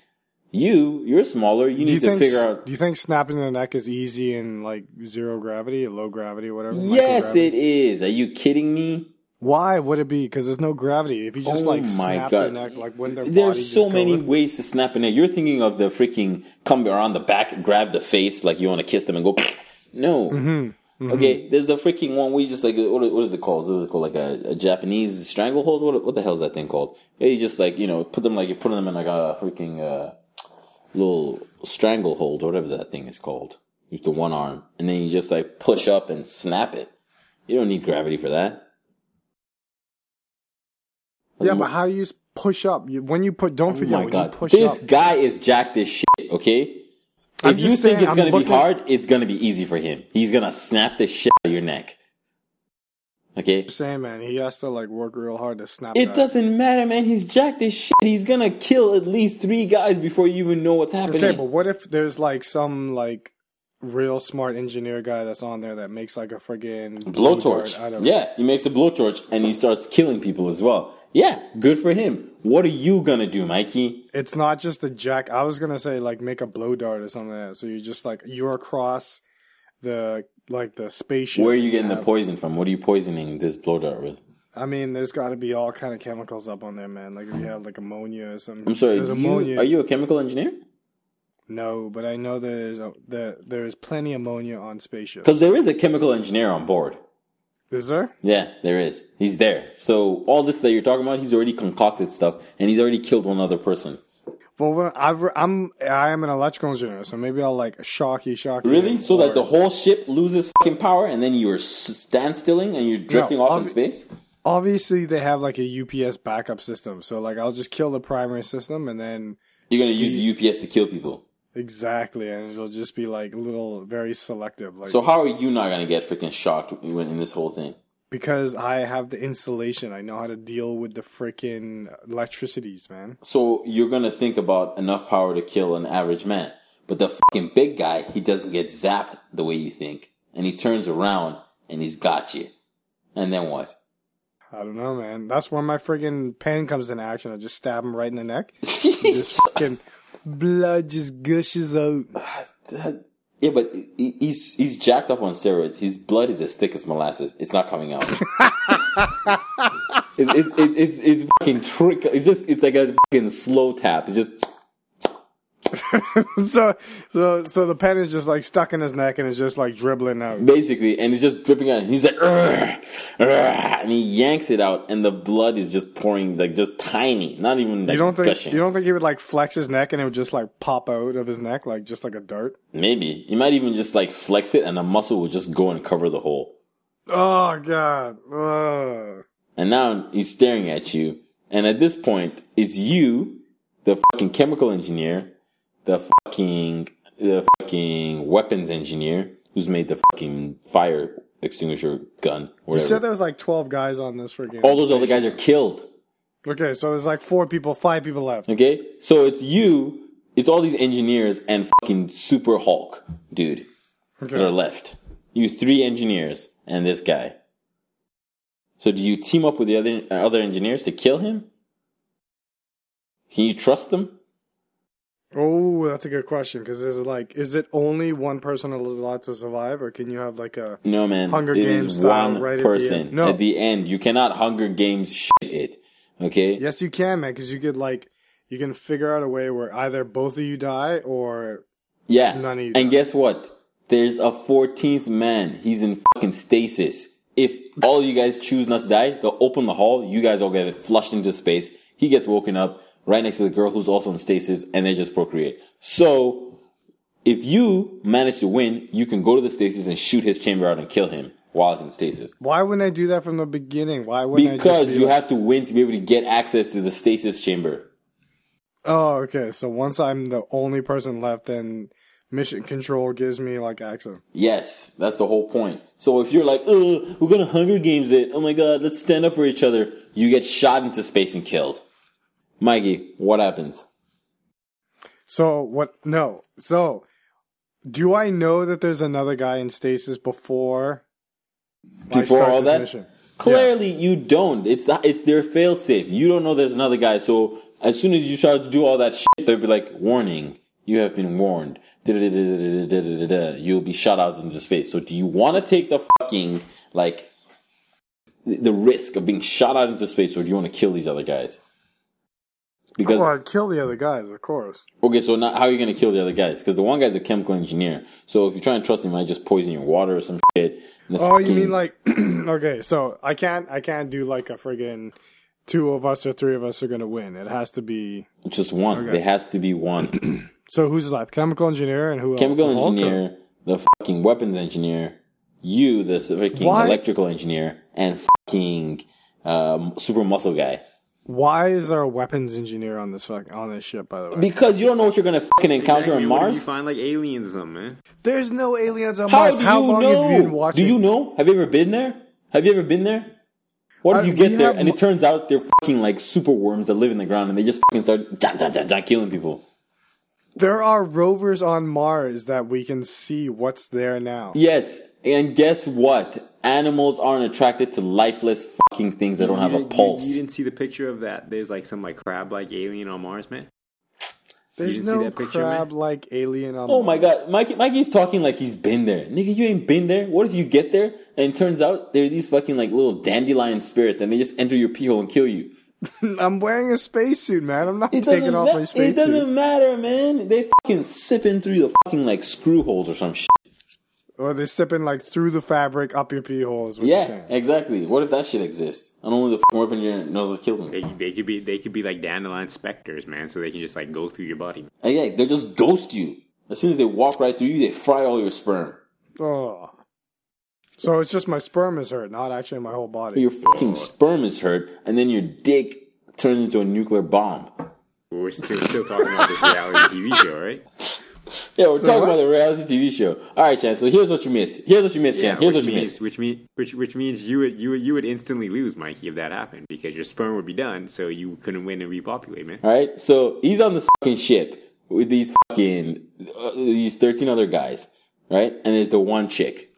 [SPEAKER 3] You, you're smaller. You
[SPEAKER 2] that. Do you
[SPEAKER 3] need to
[SPEAKER 2] think?
[SPEAKER 3] figure out.
[SPEAKER 2] Do you think snapping the neck is easy in like zero gravity, low gravity, whatever?
[SPEAKER 3] Yes, it is. Are you kidding me?
[SPEAKER 2] Why would it be? Because there's no gravity. If you just
[SPEAKER 3] Oh
[SPEAKER 2] like snap
[SPEAKER 3] God.
[SPEAKER 2] their neck, like when their body
[SPEAKER 3] There's so many ways to snap a neck. You're thinking of the freaking come around the back, grab the face, like you want to kiss them and go. No.
[SPEAKER 2] Mm-hmm.
[SPEAKER 3] Okay, there's the freaking one we just like what, what is it called? What is it called? Like a, a Japanese stranglehold? What what the hell is that thing called? You just like you know put them like you're putting them in like a freaking uh, little stranglehold or whatever that thing is called with the one arm, and then you just like push up and snap it. You don't need gravity for that.
[SPEAKER 2] Yeah, but how do you push up? You, when you put, don't
[SPEAKER 3] Oh
[SPEAKER 2] forget
[SPEAKER 3] my
[SPEAKER 2] when
[SPEAKER 3] god,
[SPEAKER 2] you push
[SPEAKER 3] this
[SPEAKER 2] up.
[SPEAKER 3] guy is jacked as shit. Okay,
[SPEAKER 2] I'm
[SPEAKER 3] if you think
[SPEAKER 2] saying,
[SPEAKER 3] it's gonna
[SPEAKER 2] looking-
[SPEAKER 3] be hard, it's gonna be easy for him. He's gonna snap the shit out of your neck. Okay?
[SPEAKER 2] Saying man, he has to like work real hard to snap.
[SPEAKER 3] It
[SPEAKER 2] that.
[SPEAKER 3] doesn't matter, man. He's jacked as shit. He's gonna kill at least three guys before you even know what's happening.
[SPEAKER 2] Okay, but what if there's like some like real smart engineer guy that's on there that makes like a friggin'
[SPEAKER 3] blowtorch.
[SPEAKER 2] Out of
[SPEAKER 3] Yeah, he makes a blowtorch and he starts killing people as well. Yeah, good for him. What are you gonna do, Mikey?
[SPEAKER 2] It's not just the jack. I was gonna say like make a blow dart or something like that. So you're just like you're across the like the spaceship.
[SPEAKER 3] Where are you getting the poison from? What are you poisoning this blow dart with?
[SPEAKER 2] I mean, there's got to be all kind of chemicals up on there, man. Like if you have like ammonia or something.
[SPEAKER 3] I'm sorry. You-
[SPEAKER 2] ammonia.
[SPEAKER 3] are you a chemical engineer?
[SPEAKER 2] No, but I know there's a, the, there's plenty of ammonia on spaceships.
[SPEAKER 3] Because there is a chemical engineer on board.
[SPEAKER 2] Is there?
[SPEAKER 3] Yeah, there is. He's there. So all this that you're talking about, he's already concocted stuff, and he's already killed one other person.
[SPEAKER 2] Well, I've, I'm I am an electrical engineer, so maybe I'll like shock you, shock you.
[SPEAKER 3] Really? So that the whole ship loses fucking power, and then you're standstilling and you're drifting off in space.
[SPEAKER 2] obviously they have like a UPS backup system. So like I'll just kill the primary system and then
[SPEAKER 3] You're gonna use the UPS to kill people.
[SPEAKER 2] Exactly, and it'll just be like little very selective. Like
[SPEAKER 3] So how are you not gonna get freaking shocked when in this whole thing?
[SPEAKER 2] because I have the insulation. I know how to deal with the freaking electricities, man.
[SPEAKER 3] So you're gonna think about enough power to kill an average man, but the fucking big guy, he doesn't get zapped the way you think, and he turns around and he's got you. And then what?
[SPEAKER 2] I don't know, man. That's when my friggin' pen comes in action. I just stab him right in the neck. Just fucking blood just gushes out.
[SPEAKER 3] Yeah, but he's he's jacked up on steroids. His blood is as thick as molasses. It's not coming out. it, it, it, it's it's fucking trick. It's just it's like a fucking slow tap. It's just
[SPEAKER 2] so, so, so the pen is just like stuck in his neck and it's just like dribbling out.
[SPEAKER 3] basically, and it's just dripping out. He's like, "Urgh, urgh," and he yanks it out, and the blood is just pouring like just tiny, not even like
[SPEAKER 2] You don't think
[SPEAKER 3] gushing.
[SPEAKER 2] you don't think he would like flex his neck and it would just like pop out of his neck like just like a dart?
[SPEAKER 3] Maybe he might even just like flex it, and the muscle would just go and cover the hole.
[SPEAKER 2] Oh god. Ugh.
[SPEAKER 3] And now he's staring at you. And at this point, it's you, the fucking chemical engineer, the fucking, the fucking weapons engineer who's made the fucking fire extinguisher gun.
[SPEAKER 2] You
[SPEAKER 3] Whatever.
[SPEAKER 2] said there was like twelve guys on this freaking.
[SPEAKER 3] All those other guys are killed.
[SPEAKER 2] Okay, so there's like four people, five people left.
[SPEAKER 3] Okay? So it's you, it's all these engineers and fucking Super Hulk, dude, that are left. You three engineers and this guy. So do you team up with the other uh, other engineers to kill him? Can you trust them?
[SPEAKER 2] Oh, that's a good question because there's like, is it only one person allowed to survive, or can you have like a?
[SPEAKER 3] No, man.
[SPEAKER 2] Hunger
[SPEAKER 3] It
[SPEAKER 2] Games
[SPEAKER 3] is
[SPEAKER 2] style
[SPEAKER 3] one
[SPEAKER 2] right at the
[SPEAKER 3] person
[SPEAKER 2] end. No.
[SPEAKER 3] at the end. You cannot Hunger Games shit it. Okay?
[SPEAKER 2] Yes, you can, man, because you could like, you can figure out a way where either both of you die or
[SPEAKER 3] Yeah.
[SPEAKER 2] None of you
[SPEAKER 3] and
[SPEAKER 2] die.
[SPEAKER 3] guess what? There's a 14th man. He's in fucking stasis. If all you guys choose not to die, they'll open the hall. You guys all get flushed into space. He gets woken up right next to the girl who's also in stasis and they just procreate. So, if you manage to win, you can go to the stasis and shoot his chamber out and kill him while he's in stasis.
[SPEAKER 2] why wouldn't I do that from the beginning? Why wouldn't I
[SPEAKER 3] Because
[SPEAKER 2] just be
[SPEAKER 3] you
[SPEAKER 2] like-
[SPEAKER 3] have to win to be able to get access to the stasis chamber.
[SPEAKER 2] Oh, okay. So once I'm the only person left, then mission control gives me like access.
[SPEAKER 3] Yes, that's the whole point. So if you're like, oh, we're gonna Hunger Games it, oh my god, let's stand up for each other, you get shot into space and killed. Mikey, what happens?
[SPEAKER 2] So what? No. So do I know that there's another guy in stasis before?
[SPEAKER 3] Before all that,
[SPEAKER 2] mission?
[SPEAKER 3] clearly yes. you don't. It's not, it's their failsafe. You don't know there's another guy. So as soon as you start to do all that shit, they'll be like, "Warning, you have been warned. You'll be shot out into space." So do you want to take the fucking like the risk of being shot out into space, or do you want to kill these other guys? Because
[SPEAKER 2] Well, I'd kill the other guys, of course.
[SPEAKER 3] Okay, so now how are you going to kill the other guys? Because the one guy's a chemical engineer. So if you try and trust him, I just poison your water or some shit.
[SPEAKER 2] Oh, you mean like? okay, so I can't. I can't do like a friggin' two of us or three of us are gonna win. It has to be.
[SPEAKER 3] just one?
[SPEAKER 2] Okay.
[SPEAKER 3] There has to be one.
[SPEAKER 2] So who's left? Chemical engineer and who else?
[SPEAKER 3] chemical
[SPEAKER 2] The
[SPEAKER 3] engineer, the fucking weapons engineer, you, the fucking
[SPEAKER 2] Why?
[SPEAKER 3] electrical engineer, and fucking um, super muscle guy.
[SPEAKER 2] Why is there a weapons engineer on this fuck, on this ship? By the way,
[SPEAKER 3] Because you don't know what you're gonna fucking encounter
[SPEAKER 1] Exactly,
[SPEAKER 3] on Mars.
[SPEAKER 1] You find like aliens or something, man.
[SPEAKER 2] there's no aliens on
[SPEAKER 3] How
[SPEAKER 2] Mars.
[SPEAKER 3] do
[SPEAKER 2] How
[SPEAKER 3] you
[SPEAKER 2] long
[SPEAKER 3] know?
[SPEAKER 2] have you been watching?
[SPEAKER 3] Do you know? Have you ever been there? Have you ever been there? What if
[SPEAKER 2] Uh,
[SPEAKER 3] you get there and it turns out they're fucking like super worms that live in the ground and they just fucking start ja, ja, ja, ja, killing people?
[SPEAKER 2] There are rovers on Mars that we can see what's there now.
[SPEAKER 3] Yes, and guess what? Animals aren't attracted to lifeless fucking things that don't have a pulse.
[SPEAKER 1] You, you didn't see the picture of that? There's like some like crab-like alien on Mars, man.
[SPEAKER 2] There's no
[SPEAKER 1] that picture, man?
[SPEAKER 2] crab-like alien on.
[SPEAKER 3] Oh my god, Mikey, Mikey's talking like he's been there. Nigga, you ain't been there. What if you get there and it turns out there are these fucking like little dandelion spirits and they just enter your pee hole and kill you?
[SPEAKER 2] I'm wearing a spacesuit, man. I'm not
[SPEAKER 3] It
[SPEAKER 2] taking off
[SPEAKER 3] ma-
[SPEAKER 2] my spacesuit.
[SPEAKER 3] it doesn't matter, man. They fucking sipping through the fucking like screw holes or some shit.
[SPEAKER 2] Or they're sipping like through the fabric up your pee hole. Is what you're
[SPEAKER 3] Yeah,
[SPEAKER 2] saying.
[SPEAKER 3] exactly. What if that shit exists? And only the fucking weapon engineer knows to kill them.
[SPEAKER 1] They, they could be they could be like dandelion specters, man. So they can just like go through your body.
[SPEAKER 3] And yeah, they just ghost you. As soon as they walk right through you, they fry all your sperm.
[SPEAKER 2] Oh. So it's just my sperm is hurt, not actually my whole body.
[SPEAKER 3] Your fucking sperm is hurt, and then your dick turns into a nuclear bomb.
[SPEAKER 1] We're still still talking about this reality TV show, right?
[SPEAKER 3] Yeah, we're talking
[SPEAKER 2] what?
[SPEAKER 3] about a reality TV show. All right, Chan. So here's what you missed. Here's what you missed, Chan. Here's what you
[SPEAKER 1] means
[SPEAKER 3] missed.
[SPEAKER 1] which mean which which means you would you would you would instantly lose, Mikey, if that happened because your sperm would be done, so you couldn't win and repopulate, man.
[SPEAKER 3] All right. So he's on the fucking ship with these fucking uh, these thirteen other guys, right? And there's the one chick.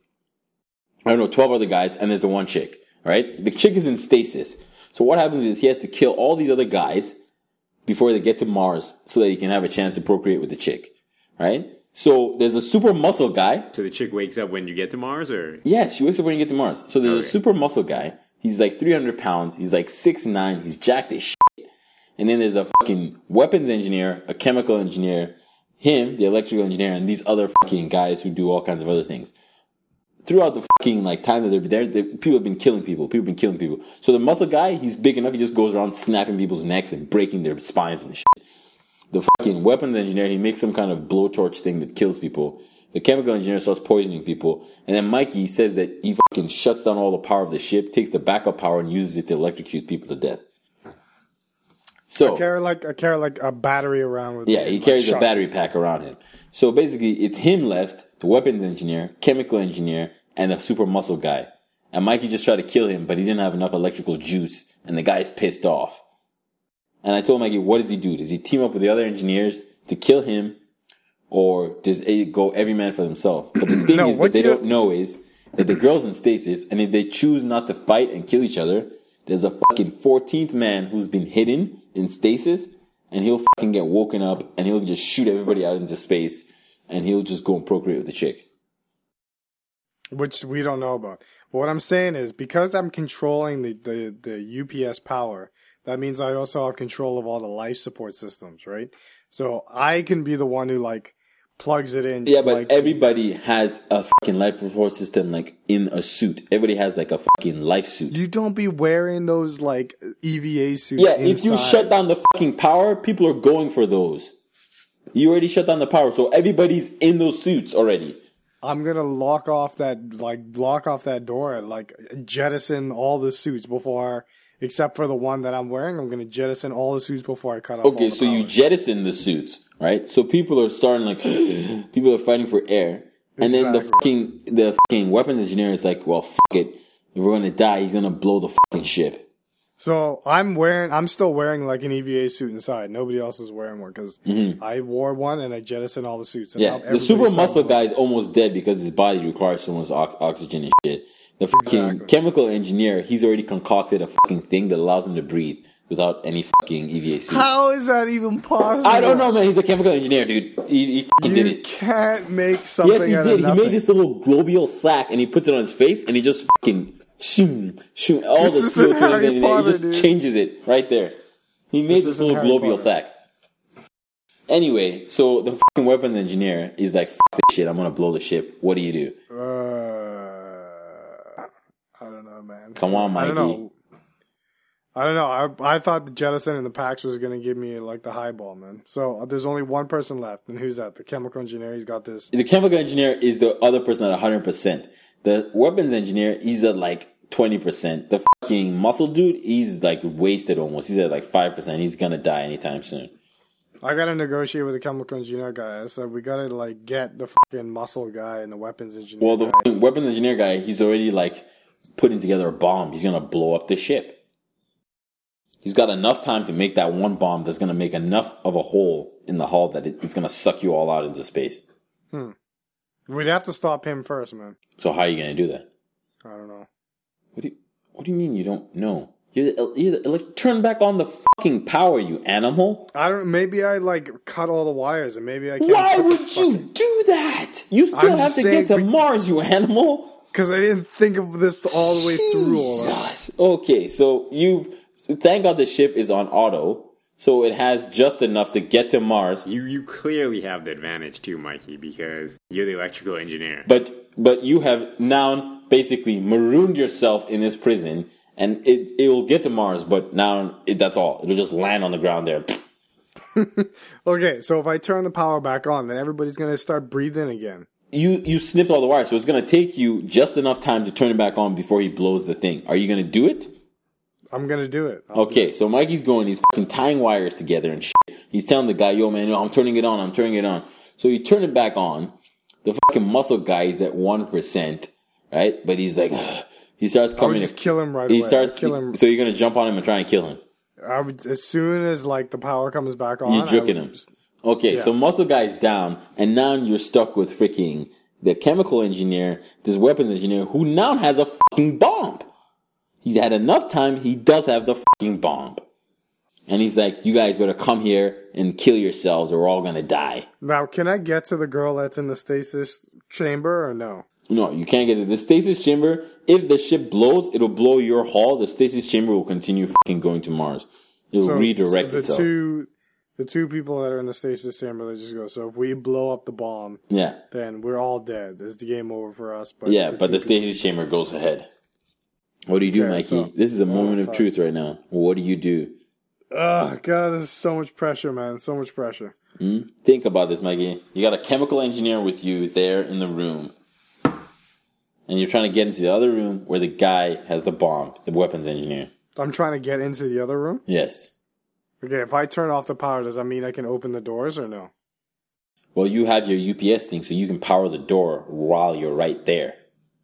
[SPEAKER 3] I don't know, twelve other guys, and there's the one chick. Right? The chick is in stasis. So what happens is he has to kill all these other guys before they get to Mars, so that he can have a chance to procreate with the chick. Right? So there's a super muscle guy
[SPEAKER 1] So the chick wakes up when you get to Mars, or
[SPEAKER 3] Yes, she wakes up when you get to Mars. So there's
[SPEAKER 1] Okay.
[SPEAKER 3] a super muscle guy. He's like 300 pounds. He's like 6'9". He's jacked as shit. And then there's a fucking weapons engineer, a chemical engineer, him, the electrical engineer, and these other fucking guys who do all kinds of other things. Throughout the fucking like time that they're there, they, people have been killing people. People have been killing people. So the muscle guy, he's big enough. He just goes around snapping people's necks and breaking their spines and shit. The fucking weapons engineer, he makes some kind of blowtorch thing that kills people. The chemical engineer starts poisoning people. And then Mikey says that he fucking shuts down all the power of the ship, takes the backup power and uses it to electrocute people to death. So, I
[SPEAKER 2] carry like I carry like a battery around with
[SPEAKER 3] yeah,
[SPEAKER 2] me,
[SPEAKER 3] he
[SPEAKER 2] like,
[SPEAKER 3] carries a battery pack around him. So basically, it's him left, the weapons engineer, chemical engineer, and the super muscle guy. And Mikey just tried to kill him, but he didn't have enough electrical juice, and the guy's pissed off. And I told Mikey, what does he do? Does he team up with the other engineers to kill him, or does it go every man for themselves? But the thing
[SPEAKER 2] No,
[SPEAKER 3] is that they
[SPEAKER 2] your-
[SPEAKER 3] don't know is that the girl's in stasis, and if they choose not to fight and kill each other, there's a fucking 14th man who's been hidden in stasis, and he'll fucking get woken up, and he'll just shoot everybody out into space, and he'll just go and procreate with the chick.
[SPEAKER 2] which we don't know about. But what I'm saying is because I'm controlling the, the, the UPS power, that means I also have control of all the life support systems, right? So I can be the one who like plugs it in.
[SPEAKER 3] Yeah, but
[SPEAKER 2] like,
[SPEAKER 3] everybody has a fucking life support system like in a suit. Everybody has like a fucking life suit.
[SPEAKER 2] you don't be wearing those like EVA suits.
[SPEAKER 3] Yeah, if you shut down the fucking power, people are going for those. You already shut down the power, so everybody's in those suits already.
[SPEAKER 2] I'm gonna lock off that like lock off that door and like jettison all the suits before, except for the one that I'm wearing. I'm gonna jettison all the suits before I cut off.
[SPEAKER 3] Okay, so you jettison the suits, right? So people are starting like people are fighting for air, and then the fucking the fucking weapons engineer is like, well, fuck it. If we're gonna die, he's gonna blow the fucking ship.
[SPEAKER 2] So I'm wearing, I'm still wearing like an EVA suit inside. Nobody else is wearing one because I wore one and I jettisoned all the suits. And
[SPEAKER 3] Mm-hmm. Yeah, the super muscle guy is almost dead because his body requires so much ox- oxygen and shit. The fucking
[SPEAKER 2] Exactly.
[SPEAKER 3] chemical engineer, he's already concocted a fucking thing that allows him to breathe without any fucking EVAC.
[SPEAKER 2] How is that even possible?
[SPEAKER 3] I don't know, man. He's a chemical engineer, dude. He, he fucking
[SPEAKER 2] You
[SPEAKER 3] did it.
[SPEAKER 2] can't make something.
[SPEAKER 3] Yes, he did. He made this little globule sack and he puts it on his face and he just fucking shoom, shoom. All
[SPEAKER 2] This
[SPEAKER 3] the
[SPEAKER 2] isn't
[SPEAKER 3] CO2 and everything, he just
[SPEAKER 2] dude.
[SPEAKER 3] changes it right there. He made
[SPEAKER 2] This
[SPEAKER 3] this, little
[SPEAKER 2] Harry
[SPEAKER 3] globule
[SPEAKER 2] Potter.
[SPEAKER 3] sack. Anyway, so the fucking weapons engineer is like, fuck this shit, I'm gonna blow the ship. What do you do?
[SPEAKER 2] Uh, I don't know, man.
[SPEAKER 3] Come on,
[SPEAKER 2] I don't
[SPEAKER 3] Mikey.
[SPEAKER 2] know. I don't know. I I thought the jettison and the packs was gonna give me like the highball, man. So uh, there's only one person left, and who's that? The chemical engineer. He's got this.
[SPEAKER 3] The chemical engineer is the other person at 100%. The weapons engineer, he's at like 20%. The fucking muscle dude, he's like wasted almost. He's at like 5%. He's gonna die anytime soon.
[SPEAKER 2] I gotta negotiate with the chemical engineer guy. I said we gotta like get the fucking muscle guy and the weapons engineer.
[SPEAKER 3] Well, the weapons engineer guy, he's already like putting together a bomb. He's gonna blow up the ship. He's got enough time to make that one bomb that's gonna make enough of a hole in the hull that it, it's gonna suck you all out into space. Hmm.
[SPEAKER 2] we'd have to stop him first, man.
[SPEAKER 3] So how are you gonna do that?
[SPEAKER 2] I don't know.
[SPEAKER 3] What do you, what do you mean you don't know? You're the, you're the, like, turn back on the fucking power, you animal.
[SPEAKER 2] I don't. Maybe I like cut all the wires, and maybe I can't.
[SPEAKER 3] Why would you do that? You still
[SPEAKER 2] I'm
[SPEAKER 3] have to
[SPEAKER 2] saying
[SPEAKER 3] get to Mars, you animal.
[SPEAKER 2] Because I didn't think of this all the way through. All
[SPEAKER 3] Okay, so you've thank God the ship is on auto, so it has just enough to get to Mars.
[SPEAKER 1] You you clearly have the advantage too, Mikey, because you're the electrical engineer.
[SPEAKER 3] But but you have now basically marooned yourself in this prison, and it it will get to Mars, but now it, that's all. It'll just land on the ground there.
[SPEAKER 2] Okay, so if I turn the power back on, then everybody's gonna start breathing again.
[SPEAKER 3] You you snipped all the wires, so it's gonna take you just enough time to turn it back on before he blows the thing. Are you gonna do it?
[SPEAKER 2] I'm gonna do it. I'll do
[SPEAKER 3] Okay, so Mikey's going, he's fucking tying wires together and shit. He's telling the guy, yo man, I'm turning it on, I'm turning it on. So you turn it back on. The fucking muscle guy is at 1%, right? But he's like, he starts
[SPEAKER 2] I would
[SPEAKER 3] coming.
[SPEAKER 2] just kill him right
[SPEAKER 3] he
[SPEAKER 2] away.
[SPEAKER 3] starts,
[SPEAKER 2] kill him.
[SPEAKER 3] so you're gonna jump on him and try and kill him.
[SPEAKER 2] I would as soon as like the power comes back on.
[SPEAKER 3] You're juking him.
[SPEAKER 2] just-
[SPEAKER 3] Okay,
[SPEAKER 2] Yeah.
[SPEAKER 3] so muscle guy's down, and now you're stuck with freaking the chemical engineer, this weapons engineer, who now has a fucking bomb. He's had enough time, he does have the fucking bomb. And he's like, you guys better come here and kill yourselves or we're all gonna die.
[SPEAKER 2] Now, can I get to the girl that's in the stasis chamber or no?
[SPEAKER 3] No, you can't get it. The stasis chamber, if the ship blows, it'll blow your hull. The stasis chamber will continue fucking going to Mars. It'll redirect
[SPEAKER 2] so the
[SPEAKER 3] itself.
[SPEAKER 2] two the two people that are in the stasis chamber they just go. So if we blow up the bomb,
[SPEAKER 3] yeah.
[SPEAKER 2] then we're all dead. It's the game over for us. But
[SPEAKER 3] Yeah,
[SPEAKER 2] the
[SPEAKER 3] but the
[SPEAKER 2] people-
[SPEAKER 3] stasis chamber goes ahead. What do you do,
[SPEAKER 2] Okay,
[SPEAKER 3] Mikey?
[SPEAKER 2] so-
[SPEAKER 3] this is a uh, moment of truth right now. What do you do?
[SPEAKER 2] Oh god, this is so much pressure, man. So much pressure. Hmm?
[SPEAKER 3] Think about this, Mikey. You got a chemical engineer with you there in the room. And you're trying to get into the other room where the guy has the bomb, the weapons engineer.
[SPEAKER 2] I'm trying to get into the other room.
[SPEAKER 3] Yes.
[SPEAKER 2] Okay, if I turn off the power, does that mean I can open the doors or no?
[SPEAKER 3] Well, you have your UPS thing, so you can power the door while you're right there.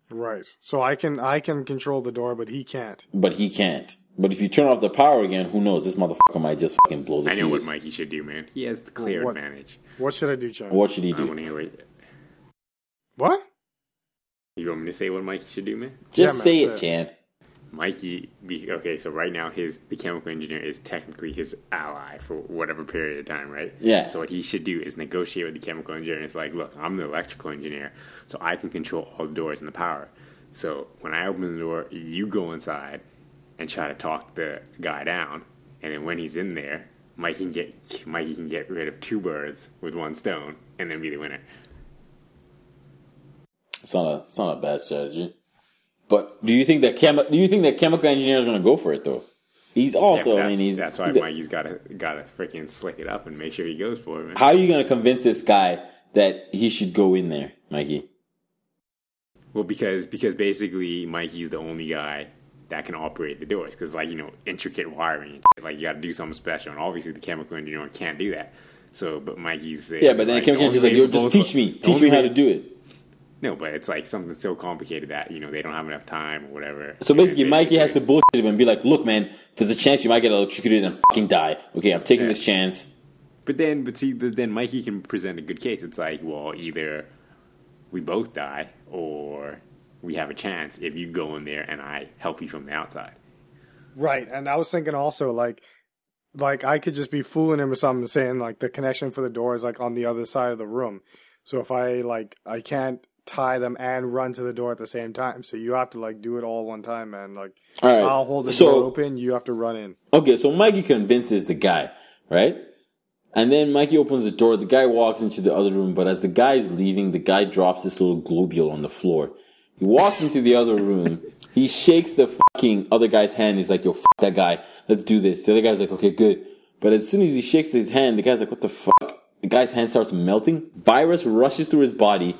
[SPEAKER 2] Right. So I can I can control the door, but he can't.
[SPEAKER 3] But he can't. But if you turn off the power again, who knows? This motherfucker might just fucking blow the fuse.
[SPEAKER 1] I know what
[SPEAKER 3] fuse.
[SPEAKER 1] Mikey should do, man. He has the clear
[SPEAKER 2] what?
[SPEAKER 1] advantage.
[SPEAKER 2] What should I do, Chan?
[SPEAKER 3] What should he
[SPEAKER 1] I want
[SPEAKER 3] do?
[SPEAKER 1] to hear what
[SPEAKER 2] What?
[SPEAKER 1] you want me to say. What Mikey should do, man?
[SPEAKER 3] Just
[SPEAKER 2] Yeah, man,
[SPEAKER 3] say it,
[SPEAKER 2] say
[SPEAKER 3] Chan.
[SPEAKER 1] Mikey, okay, so right now his the chemical engineer is technically his ally for whatever period of time, right?
[SPEAKER 3] Yeah.
[SPEAKER 1] So what he should do is negotiate with the chemical engineer. And It's like, look, I'm the electrical engineer, so I can control all the doors and the power. So when I open the door, you go inside and try to talk the guy down, and then when he's in there, Mikey can get Mikey can get rid of two birds with one stone, and then be the winner.
[SPEAKER 3] It's not a it's not a bad strategy. But do you think that chemi- do you think that chemical engineer is going to go for it though? He's
[SPEAKER 1] Yeah,
[SPEAKER 3] also, I mean, he's
[SPEAKER 1] that's why
[SPEAKER 3] he's
[SPEAKER 1] Mikey's got to got to freaking slick it up and make sure he goes for it, man.
[SPEAKER 3] how are you going to convince this guy that he should go in there, Mikey?
[SPEAKER 1] Well, because because basically Mikey's the only guy that can operate the doors because like you know intricate wiring, and shit, like you got to do something special, and obviously the chemical engineer can't do that. So, but Mikey's the
[SPEAKER 3] Yeah, but then
[SPEAKER 1] like,
[SPEAKER 3] chemical
[SPEAKER 1] the
[SPEAKER 3] engineer's like, yo, just teach me, teach me how to do it.
[SPEAKER 1] No, but it's like something so complicated that you know they don't have enough time or whatever.
[SPEAKER 3] So basically,
[SPEAKER 1] And
[SPEAKER 3] Mikey has to bullshit him and be like, "Look, man, there's a chance you might get electrocuted and fucking die. Okay, I'm taking
[SPEAKER 1] Yeah.
[SPEAKER 3] this chance."
[SPEAKER 1] But then, but see, then Mikey can present a good case. It's like, well, either we both die or we have a chance if you go in there and I help you from the outside.
[SPEAKER 2] Right. And I was thinking also like like I could just be fooling him or something saying like the connection for the door is like on the other side of the room. So if I like I can't tie them and run to the door at the same time. So you have to like do it all one time, man. Like
[SPEAKER 3] All right.
[SPEAKER 2] I'll hold the
[SPEAKER 3] So-
[SPEAKER 2] door open, you have to run in.
[SPEAKER 3] Okay, so Mikey convinces the guy, right? And then Mikey opens the door. The guy walks into the other room, but as the guy is leaving, the guy drops this little globule on the floor. He walks into the other room. He shakes the fucking other guy's hand. He's like, yo, fuck that guy. Let's do this. The other guy's like, okay, good. But as soon as he shakes his hand, the guy's like, what the fuck? The guy's hand starts melting. Virus rushes through his body.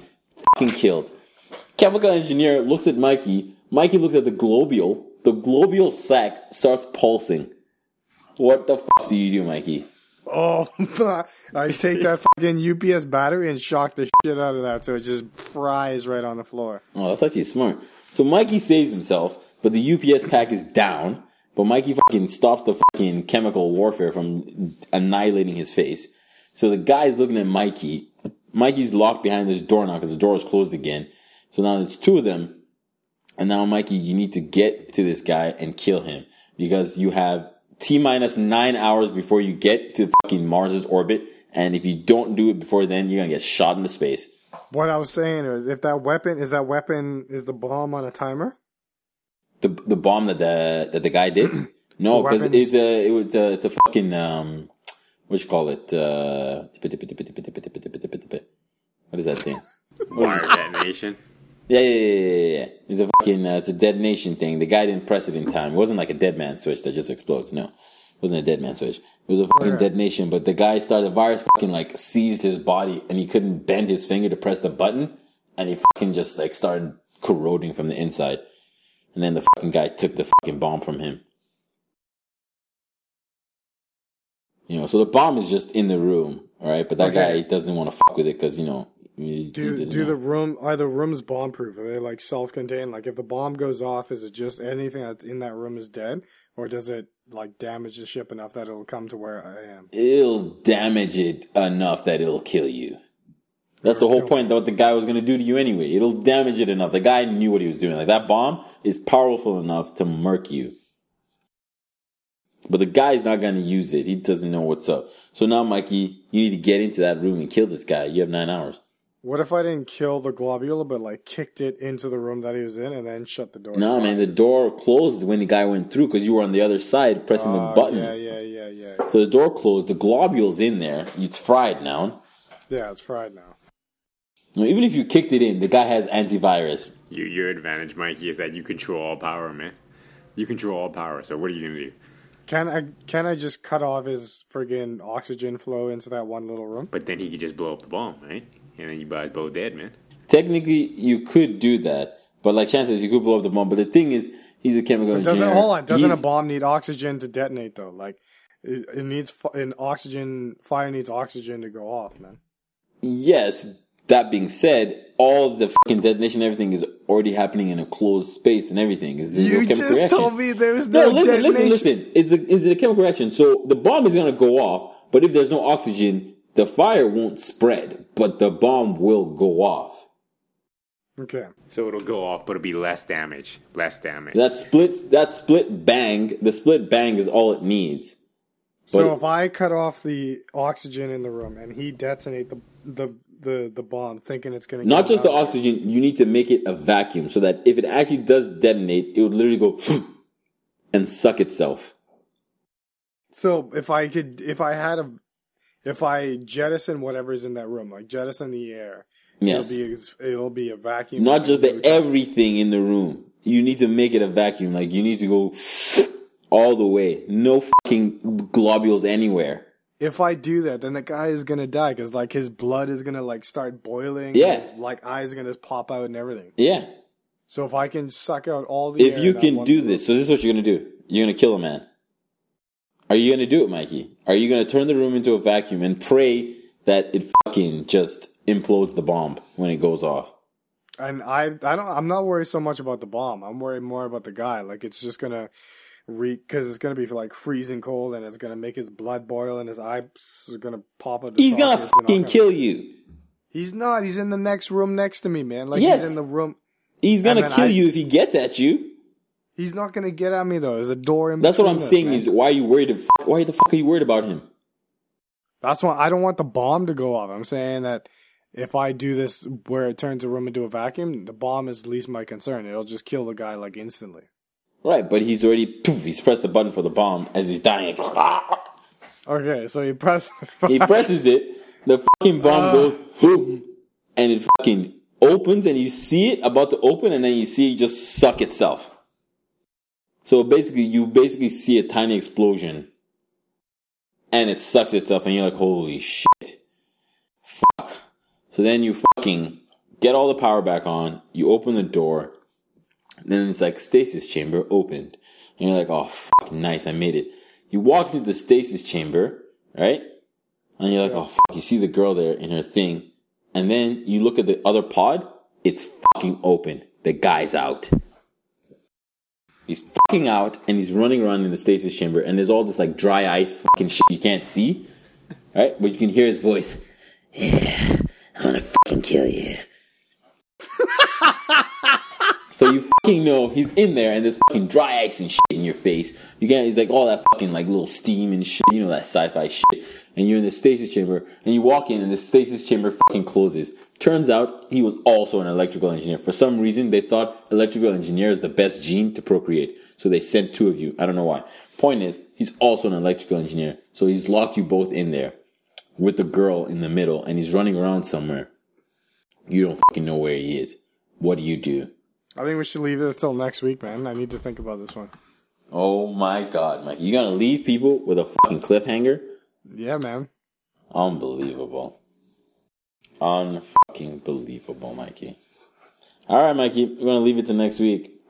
[SPEAKER 3] Fucking killed. Chemical engineer looks at Mikey. Mikey looks at the globule. The globule sac starts pulsing. What the fuck do you do, Mikey?
[SPEAKER 2] Oh, I take that fucking UPS battery and shock the shit out of that so it just fries right on the floor.
[SPEAKER 3] Oh, that's actually smart. So Mikey saves himself, but the UPS pack is down. But Mikey fucking stops the fucking chemical warfare from annihilating his face. So the guy's looking at Mikey. Mikey's locked behind this door now because the door is closed again. So now it's two of them. And now, Mikey, you need to get to this guy and kill him because you have T minus nine hours before you get to fucking Mars's orbit. And if you don't do it before then, you're going to get shot into space.
[SPEAKER 2] What I was saying is, if that weapon is that weapon is the bomb on a timer.
[SPEAKER 3] The the bomb that the that the guy did? No, because it's a it was a, it's a fucking um what you call it? Uh, what is that thing?
[SPEAKER 1] Wire detonation.
[SPEAKER 3] Yeah, yeah, yeah, yeah, yeah. It's a fucking uh, it's a detonation thing. The guy didn't press it in time. It wasn't like a dead man switch that just explodes. No, it wasn't a dead man switch. It was a fucking
[SPEAKER 2] Okay.
[SPEAKER 3] detonation. But the guy started. The virus fucking like seized his body, and he couldn't bend his finger to press the button, and he fucking just like started corroding from the inside. And then the fucking guy took the fucking bomb from him. You know, so the bomb is just in the room, all right? But that
[SPEAKER 2] Okay.
[SPEAKER 3] guy doesn't want to fuck with it because you know. he- he
[SPEAKER 2] Do
[SPEAKER 3] doesn't
[SPEAKER 2] do
[SPEAKER 3] know.
[SPEAKER 2] the room are the rooms bomb proof? Are they like self contained? Like if the bomb goes off, is it just anything that's in that room is dead, or does it like damage the ship enough that it'll come to where I am?
[SPEAKER 3] it'll damage it enough that it'll kill you. That's the whole
[SPEAKER 2] point
[SPEAKER 3] point. What the guy was going to do to you anyway. It'll damage it enough. The guy knew what he was doing. Like that bomb is powerful enough to murk you. But the guy's not going to use it. He doesn't know what's up. So now, Mikey, you need to get into that room and kill this guy. You have nine hours.
[SPEAKER 2] What if I didn't kill the globule, but like kicked it into the room that he was in and then shut the door?
[SPEAKER 3] No, man, the door closed when the guy went through because you were on the other side pressing the
[SPEAKER 2] Uh,
[SPEAKER 3] buttons.
[SPEAKER 2] Yeah, yeah, yeah, yeah.
[SPEAKER 3] So the door closed. The globule's in there. It's fried now.
[SPEAKER 2] Yeah, it's fried now.
[SPEAKER 3] Now, Even if you kicked it in, the guy has antivirus.
[SPEAKER 1] You, your advantage, Mikey, is that you control all power, man. You control all power. So what are you gonna do?
[SPEAKER 2] Can I can I just cut off his friggin' oxygen flow into that one little room?
[SPEAKER 1] But then he could just blow up the bomb, right? And then you guys both dead, man.
[SPEAKER 3] Technically, you could do that, but like Chan says, you could blow up the bomb. But the thing is, he's a chemical engineer.
[SPEAKER 2] Doesn't hold on? Doesn't a bomb need oxygen to detonate though? Like it, it needs an oxygen. Fire needs oxygen to go off, man.
[SPEAKER 3] Yes. That being said, all the fucking detonation, everything is already happening in a closed space and everything. Is
[SPEAKER 2] You just told me there was
[SPEAKER 3] No,
[SPEAKER 2] no,
[SPEAKER 3] listen,
[SPEAKER 2] detonation.
[SPEAKER 3] listen, listen. It's a, it's a chemical reaction. So the bomb is going to go off, but if there's no oxygen, the fire won't spread, but the bomb will go off.
[SPEAKER 2] Okay.
[SPEAKER 1] So it'll go off, but it'll be less damage. Less damage.
[SPEAKER 3] That splits, that split bang, the split bang is all it needs.
[SPEAKER 2] So if I cut off the oxygen in the room and he detonate the the the, the bomb, thinking it's gonna
[SPEAKER 3] Not
[SPEAKER 2] get
[SPEAKER 3] just the oxygen, you need to make it a vacuum so that if it actually does detonate, it would literally go and suck itself.
[SPEAKER 2] So if I could, if I had a, if I jettison whatever's in that room, like jettison the air,
[SPEAKER 3] Yes.
[SPEAKER 2] it'll be it'll be a vacuum.
[SPEAKER 3] Not just the everything in the room. You need to make it a vacuum. Like you need to go all the way. No fucking globules anywhere.
[SPEAKER 2] If I do that, then the guy is gonna die because like his blood is gonna like start boiling.
[SPEAKER 3] Yeah.
[SPEAKER 2] his, like eyes are gonna pop out and everything.
[SPEAKER 3] Yeah.
[SPEAKER 2] So if I can suck out all the,
[SPEAKER 3] If you can do
[SPEAKER 2] room-
[SPEAKER 3] this, so this is what you're gonna do. You're gonna kill a man. Are you gonna do it, Mikey? Are you gonna turn the room into a vacuum and pray that it fucking just implodes the bomb when it goes off?
[SPEAKER 2] and I, I don't, I'm not worried so much about the bomb. I'm worried more about the guy. Like it's just gonna reek because it's gonna be like freezing cold and it's gonna make his blood boil and his eyes are gonna pop out.
[SPEAKER 3] He's gonna
[SPEAKER 2] sockets and all
[SPEAKER 3] fucking kill you.
[SPEAKER 2] He's not. He's in the next room next to me, man. Like
[SPEAKER 3] Yes.
[SPEAKER 2] he's in the room.
[SPEAKER 3] He's gonna kill
[SPEAKER 2] I-
[SPEAKER 3] you if he gets at you.
[SPEAKER 2] He's not gonna get at me though. There's a door in.
[SPEAKER 3] That's what I'm
[SPEAKER 2] us,
[SPEAKER 3] saying.
[SPEAKER 2] man.
[SPEAKER 3] Is why are you worried? Of, why the fuck are you worried about him?
[SPEAKER 2] That's why I don't want the bomb to go off. I'm saying that if I do this where it turns the room into a vacuum, the bomb is least my concern. It'll just kill the guy like instantly.
[SPEAKER 3] Right, but he's already poof, he's pressed the button for the bomb as he's dying.
[SPEAKER 2] Okay, so you press.
[SPEAKER 3] he presses it, the fucking bomb goes boom, and it fucking opens, and you see it about to open, and then you see it just suck itself. So basically, you basically see a tiny explosion, and it sucks itself, and you're like, "Holy shit, fuck!" So then you fucking get all the power back on. You open the door, Then it's like stasis chamber opened. And you're like, oh, fuck, nice, I made it. You walk into the stasis chamber, right? And you're like, oh, fuck, you see the girl there in her thing. And then you look at the other pod, it's fucking open. The guy's out. He's fucking out and he's running around in the stasis chamber and there's all this like dry ice fucking shit you can't see. Right? But you can hear his voice. Yeah, I'm gonna fucking kill you. so you fucking know he's in there and there's fucking dry ice and shit in your face. You get he's like all that fucking like little steam and shit, you know that sci-fi shit. And you're in the stasis chamber and you walk in and the stasis chamber fucking closes. Turns out he was also an electrical engineer. For some reason they thought electrical engineer is the best gene to procreate. So they sent two of you. I don't know why. Point is, he's also an electrical engineer. So he's locked you both in there with the girl in the middle and he's running around somewhere. You don't fucking know where he is. What do you do?
[SPEAKER 2] I think we should leave this till next week, man. I need to think about this one.
[SPEAKER 3] Oh my god, Mike. You gonna leave people with a fucking cliffhanger?
[SPEAKER 2] Yeah, man.
[SPEAKER 3] Unbelievable. Unfucking believable, Mikey. Alright, Mikey. We're gonna leave it to next week.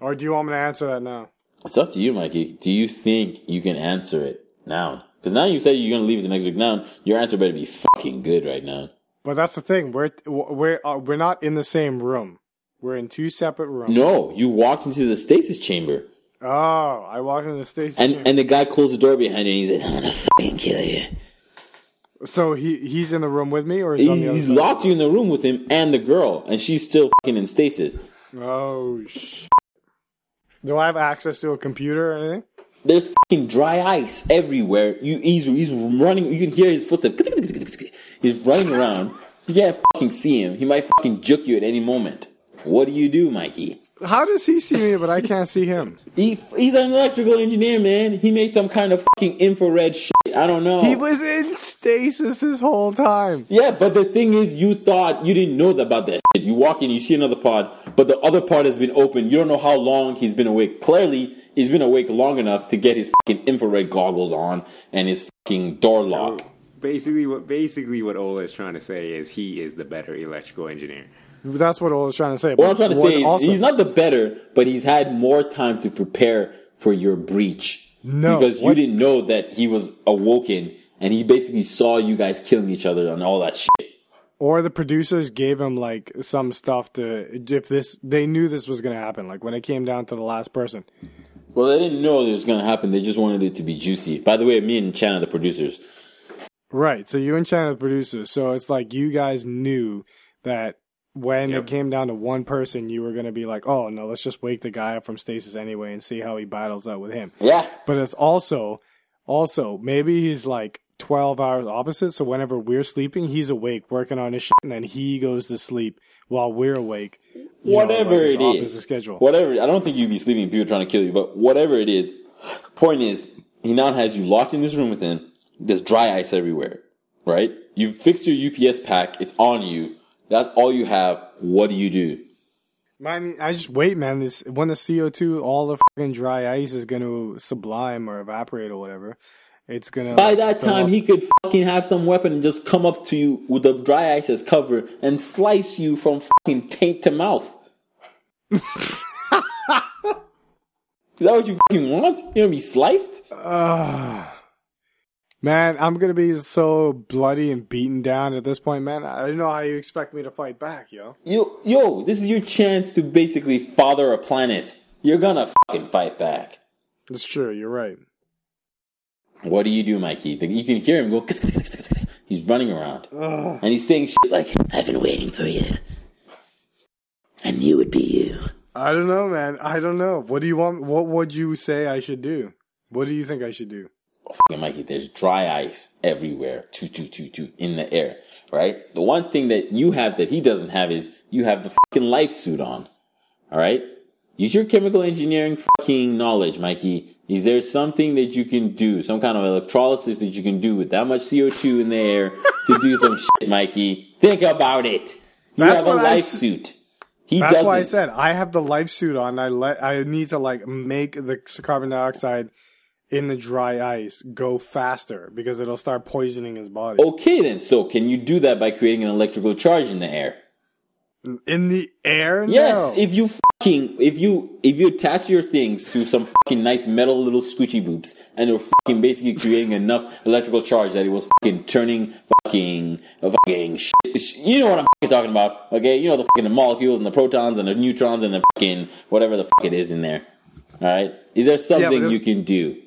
[SPEAKER 2] Or do you want me to answer that now?
[SPEAKER 3] It's up to you, Mikey. Do you think you can answer it now? Because now you say you're gonna leave it to next week. Now your answer better be fucking good right now.
[SPEAKER 2] But that's the thing. We're we're uh, we're not in the same room. We're in two separate rooms.
[SPEAKER 3] No, you walked into the stasis chamber.
[SPEAKER 2] Oh, I walked into the station.
[SPEAKER 3] And and the guy closed the door behind you and he said, I'm gonna fucking kill you.
[SPEAKER 2] so he he's in the room with me, or is he on the other
[SPEAKER 3] he's locked you in the room with him and the girl, and she's still fucking in stasis.
[SPEAKER 2] Oh sh. Do I have access to a computer or anything?
[SPEAKER 3] There's fucking dry ice everywhere. You he's he's running. You can hear his footsteps. He's running around. You can't fucking see him. He might fucking juke you at any moment. What do you do, Mikey?
[SPEAKER 2] How does he see me, but I can't see him?
[SPEAKER 3] He, he's an electrical engineer, man. He made some kind of fucking infrared shit. I don't know.
[SPEAKER 2] He was in stasis this whole time.
[SPEAKER 3] Yeah, but the thing is, you thought you didn't know about that shit. You walk in, you see another pod, but the other pod has been open. You don't know how long he's been awake. Clearly, he's been awake long enough to get his fucking infrared goggles on and his fucking door lock.
[SPEAKER 1] Basically, what basically what Ola is trying to say is he is the better electrical engineer.
[SPEAKER 2] That's what I was trying to say.
[SPEAKER 3] What I'm trying to say is,
[SPEAKER 2] also-
[SPEAKER 3] he's not the better, but he's had more time to prepare for your breach.
[SPEAKER 2] No,
[SPEAKER 3] because you didn't know that he was awoken, and he basically saw you guys killing each other and all that shit.
[SPEAKER 2] or the producers gave him like some stuff to if this they knew this was going to happen. Like when it came down to the last person.
[SPEAKER 3] Well, they didn't know it was going to happen. They just wanted it to be juicy. By the way, me and Chan are the producers.
[SPEAKER 2] Right. So you and Chan are the producers. So it's like you guys knew that when
[SPEAKER 1] Yep.
[SPEAKER 2] it came down to one person, you were going to be like, oh, no, let's just wake the guy up from stasis anyway and see how he battles out with him.
[SPEAKER 3] Yeah.
[SPEAKER 2] But it's also, also, maybe he's like 12 hours opposite. So whenever we're sleeping, he's awake working on his shit and then he goes to sleep while we're awake. You know,
[SPEAKER 3] Whatever
[SPEAKER 2] like it's
[SPEAKER 3] it
[SPEAKER 2] opposite
[SPEAKER 3] is.
[SPEAKER 2] schedule.
[SPEAKER 3] Whatever. I don't think you'd be sleeping if people trying to kill you, but whatever it is. Point is, he now has you locked in this room with him. There's dry ice everywhere, right? You fixed your UPS pack. It's on you. That's all you have. What do you do?
[SPEAKER 2] I mean, I just wait, man. This when the CO two, all the fucking dry ice is going to sublime or evaporate or whatever. It's gonna.
[SPEAKER 3] By that time,
[SPEAKER 2] up.
[SPEAKER 3] he could fucking have some weapon and just come up to you with the dry ice as cover and slice you from fucking taint to mouth. Is that what you fucking want? You want to be sliced?
[SPEAKER 2] Ah. Man, I'm gonna be so bloody and beaten down at this point, man. I don't know how you expect me to fight back, yo.
[SPEAKER 3] Yo, yo, this is your chance to basically father a planet. You're gonna fucking fight back.
[SPEAKER 2] It's true. You're right.
[SPEAKER 3] What do you do, Mikey? You can hear him go. He's running around. And he's saying shit like, I've been waiting for you. I knew it'd be you.
[SPEAKER 2] I don't know, man. I don't know. What do you want? What would you say I should do? What do you think I should do?
[SPEAKER 3] Fucking Mikey, there's dry ice everywhere. Choo, choo, choo, choo, in the air. Right? The one thing that you have that he doesn't have is you have the fucking life suit on. Alright? Use your chemical engineering fucking knowledge, Mikey. Is there something that you can do, some kind of electrolysis that you can do with that much CO2 in the air to do some shit, Mikey? Think about it. You
[SPEAKER 2] That's
[SPEAKER 3] have a life
[SPEAKER 2] s-
[SPEAKER 3] suit. He
[SPEAKER 2] That's
[SPEAKER 3] doesn't.
[SPEAKER 2] why I said I have the life suit on. I let I need to like make the carbon dioxide in the dry ice go faster because it'll start poisoning his body.
[SPEAKER 3] Okay then, so can you do that by creating an electrical charge in the air?
[SPEAKER 2] In the air?
[SPEAKER 3] Yes,
[SPEAKER 2] No.
[SPEAKER 3] if you fucking if you if you attach your things to some fucking nice metal little scoochy boops and you're fucking basically creating enough electrical charge that it was fucking turning fucking fucking shit, sh- you know what I'm fucking talking about okay you know the fucking molecules and the protons and the neutrons and the fucking whatever the fuck it is in there all right is there something
[SPEAKER 2] there's-
[SPEAKER 3] you can do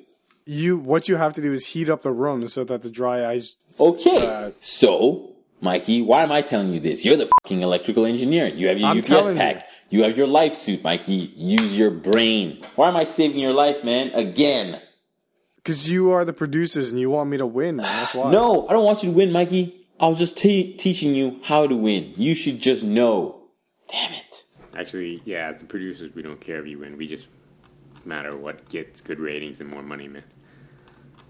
[SPEAKER 2] You what you have to do is heat up the room so that the dry ice.
[SPEAKER 3] okay
[SPEAKER 2] Uh,
[SPEAKER 3] so Mikey, why am I telling you this? You're the fucking electrical engineer. You have your
[SPEAKER 2] I'm
[SPEAKER 3] UPS
[SPEAKER 2] telling
[SPEAKER 3] pack. You. have your life suit, Mikey. Use your brain. Why am I saving your life, man? Again.
[SPEAKER 2] Because you are the producers and you want me to win. That's why.
[SPEAKER 3] No, I don't want you to win, Mikey. I was just te- teaching you how to win. You should just know. Damn it.
[SPEAKER 1] Actually, yeah, as the producers, we don't care if you win. We just matter what gets good ratings and more money, man.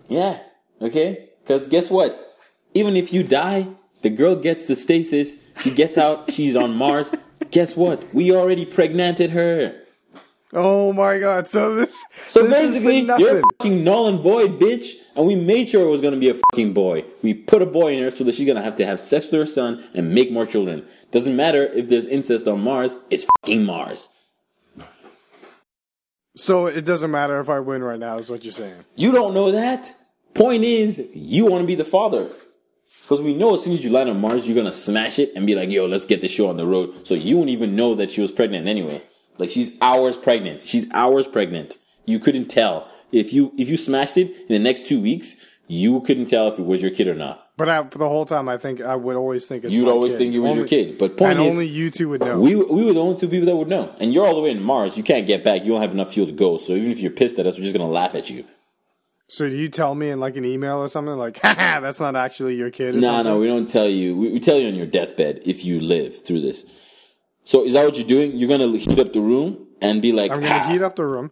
[SPEAKER 3] Yeah. Okay? Because guess what? Even if you die, the girl gets the stasis. She gets out. She's on Mars. Guess what? We already pregnanted her.
[SPEAKER 2] Oh my god! So this.
[SPEAKER 3] So
[SPEAKER 2] this
[SPEAKER 3] basically,
[SPEAKER 2] nothing.
[SPEAKER 3] you're fucking null and void, bitch. And we made sure it was gonna be a fucking boy. We put a boy in her so that she's gonna have to have sex with her son and make more children. Doesn't matter if there's incest on Mars, it's fucking Mars.
[SPEAKER 2] So it doesn't matter if I win right now, is what you're saying.
[SPEAKER 3] You don't know that. Point is, you wanna be the father. Because we know as soon as you land on Mars, you're gonna smash it and be like, yo, let's get this show on the road. So you won't even know that she was pregnant anyway. Like she's hours pregnant. She's hours pregnant. You couldn't tell. If you if you smashed it in the next two weeks, you couldn't tell if it was your kid or not.
[SPEAKER 2] But I, for the whole time, I think I would always think it's
[SPEAKER 3] You'd always
[SPEAKER 2] kid.
[SPEAKER 3] think it was your kid. But point
[SPEAKER 2] and
[SPEAKER 3] is,
[SPEAKER 2] only you two would know.
[SPEAKER 3] we we were the only two people that would know. And you're all the way in Mars. You can't get back. You don't have enough fuel to go. So even if you're pissed at us, we're just gonna laugh at you.
[SPEAKER 2] so do you tell me in like an email or something like, "Haha, that's not actually your kid"?
[SPEAKER 3] No,
[SPEAKER 2] something?
[SPEAKER 3] no, we don't tell you. We, we tell you on your deathbed if you live through this. So is that what you're doing? You're gonna heat up the room and be like,
[SPEAKER 2] I'm gonna
[SPEAKER 3] "Ah."
[SPEAKER 2] heat up the room.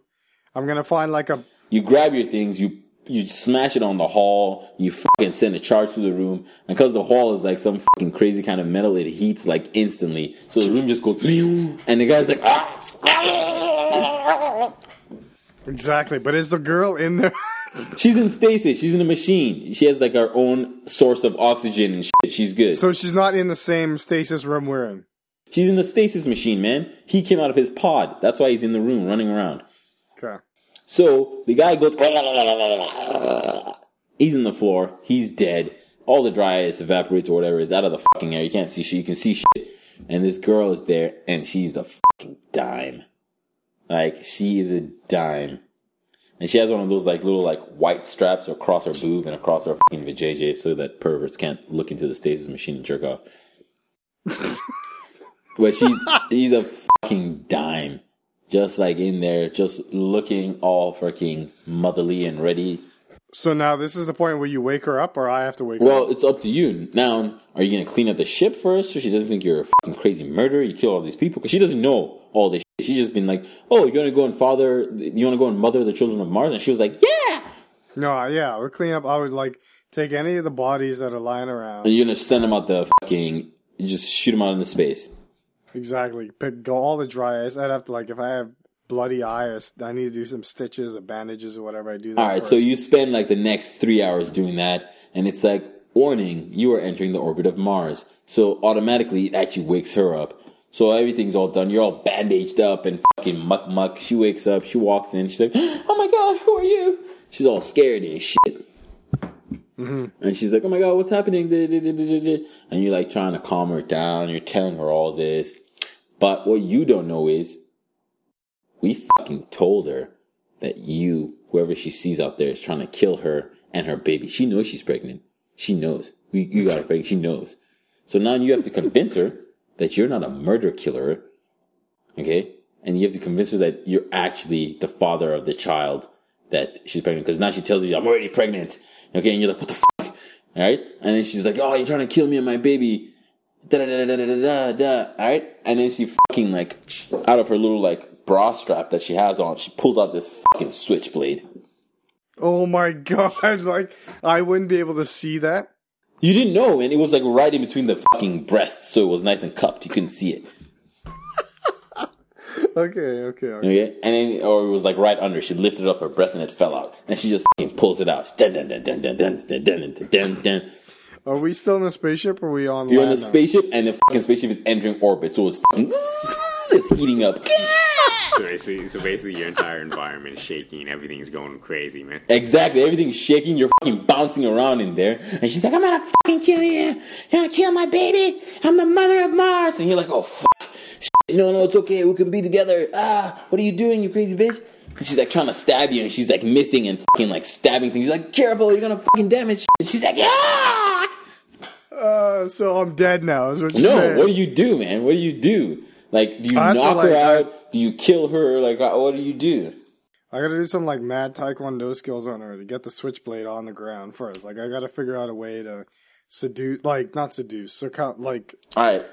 [SPEAKER 2] I'm gonna find like a
[SPEAKER 3] You grab your things, you you smash it on the hall, you fucking send a charge through the room, and because the hall is like some fucking crazy kind of metal, it heats like instantly. So the room just goes, and the guy's like, ah.
[SPEAKER 2] exactly. But is the girl in there?
[SPEAKER 3] She's in stasis. She's in a machine. She has like her own source of oxygen and shit. She's good.
[SPEAKER 2] so she's not in the same stasis room we're in.
[SPEAKER 3] She's in the stasis machine, man. He came out of his pod. That's why he's in the room running around.
[SPEAKER 2] Okay.
[SPEAKER 3] So the guy goes. He's in the floor. He's dead. All the dry ice evaporates or whatever is out of the fucking air. You can't see shit. You can see shit. And this girl is there, and she's a fucking dime. Like she is a dime. And she has one of those like little like white straps across her boob and across her fucking vajayjay so that perverts can't look into the stasis machine and jerk off. but she's she's a fucking dime. Just like in there, just looking all freaking motherly and ready.
[SPEAKER 2] So now this is the point where you wake her up, or I have to wake her up.
[SPEAKER 3] Well, it's up to you. Now, are you gonna clean up the ship first, so she doesn't think you're a fucking crazy murderer? You kill all these people because she doesn't know all this. shit. She's just been like, "Oh, you're gonna go and father, you wanna go and mother the children of Mars?" And she was like, "Yeah."
[SPEAKER 2] No, yeah, we're cleaning up. I would like take any of the bodies that are lying around.
[SPEAKER 3] And you're gonna send them out the fucking, just shoot them out into space.
[SPEAKER 2] Exactly. Pick go all the dry ice. I'd have to like if I have bloody eye, or s- I need to do some stitches or bandages or whatever. I do that.
[SPEAKER 3] All right, so you spend like the next three hours doing that, and it's like, warning, you are entering the orbit of Mars. So automatically, it actually wakes her up. So everything's all done. You're all bandaged up and fucking muck muck. She wakes up, she walks in, she's like, oh my god, who are you? She's all scared and shit. Mm-hmm. And she's like, oh my god, what's happening? And you're like trying to calm her down. You're telling her all this. But what you don't know is, we fucking told her that you, whoever she sees out there, is trying to kill her and her baby. She knows she's pregnant. She knows. We, you got her pregnant. She knows. So now you have to convince her that you're not a murder killer. Okay? And you have to convince her that you're actually the father of the child that she's pregnant. Because now she tells you, I'm already pregnant. Okay? And you're like, what the fuck? Alright? And then she's like, oh, you're trying to kill me and my baby. Da da da da da da da da. Alright? And then she fucking like, out of her little like bra strap that she has on, she pulls out this fucking switchblade.
[SPEAKER 2] oh my god, like I wouldn't be able to see that.
[SPEAKER 3] You didn't know, and it was like right in between the fucking breasts, so it was nice and cupped. You couldn't see it.
[SPEAKER 2] Okay, okay, okay.
[SPEAKER 3] Okay? And then, or it was like right under. She lifted up her breast and it fell out. And she just fucking pulls it out. Dun, dun, dun, dun, dun, dun, dun, dun, dun, dun.
[SPEAKER 2] Are we still in a spaceship or are we on
[SPEAKER 3] You're on
[SPEAKER 2] land
[SPEAKER 3] the
[SPEAKER 2] now?
[SPEAKER 3] spaceship, and the fucking spaceship is entering orbit, so it's fucking. it's heating up.
[SPEAKER 1] So basically, so basically, your entire environment is shaking. Everything's going crazy, man.
[SPEAKER 3] Exactly. Everything's shaking. You're fucking bouncing around in there. And she's like, I'm gonna fucking kill you. You're gonna kill my baby. I'm the mother of Mars. And you're like, oh, fuck. Shit. No, no, it's okay. We can be together. Ah, what are you doing, you crazy bitch? She's like trying to stab you, and she's like missing and fucking like stabbing things. She's like, careful, you're gonna fucking damage. Shit. And she's like, yeah.
[SPEAKER 2] Uh, so I'm dead now. Is what you're
[SPEAKER 3] No,
[SPEAKER 2] saying?
[SPEAKER 3] what do you do, man? What do you do? Like, do you
[SPEAKER 2] have to,
[SPEAKER 3] knock
[SPEAKER 2] like,
[SPEAKER 3] her out? Do you kill her? Like, uh, what do you do?
[SPEAKER 2] I gotta do some like mad taekwondo skills on her to get the switchblade on the ground first. Like I gotta figure out a way to seduce, like not seduce, so like
[SPEAKER 3] All right.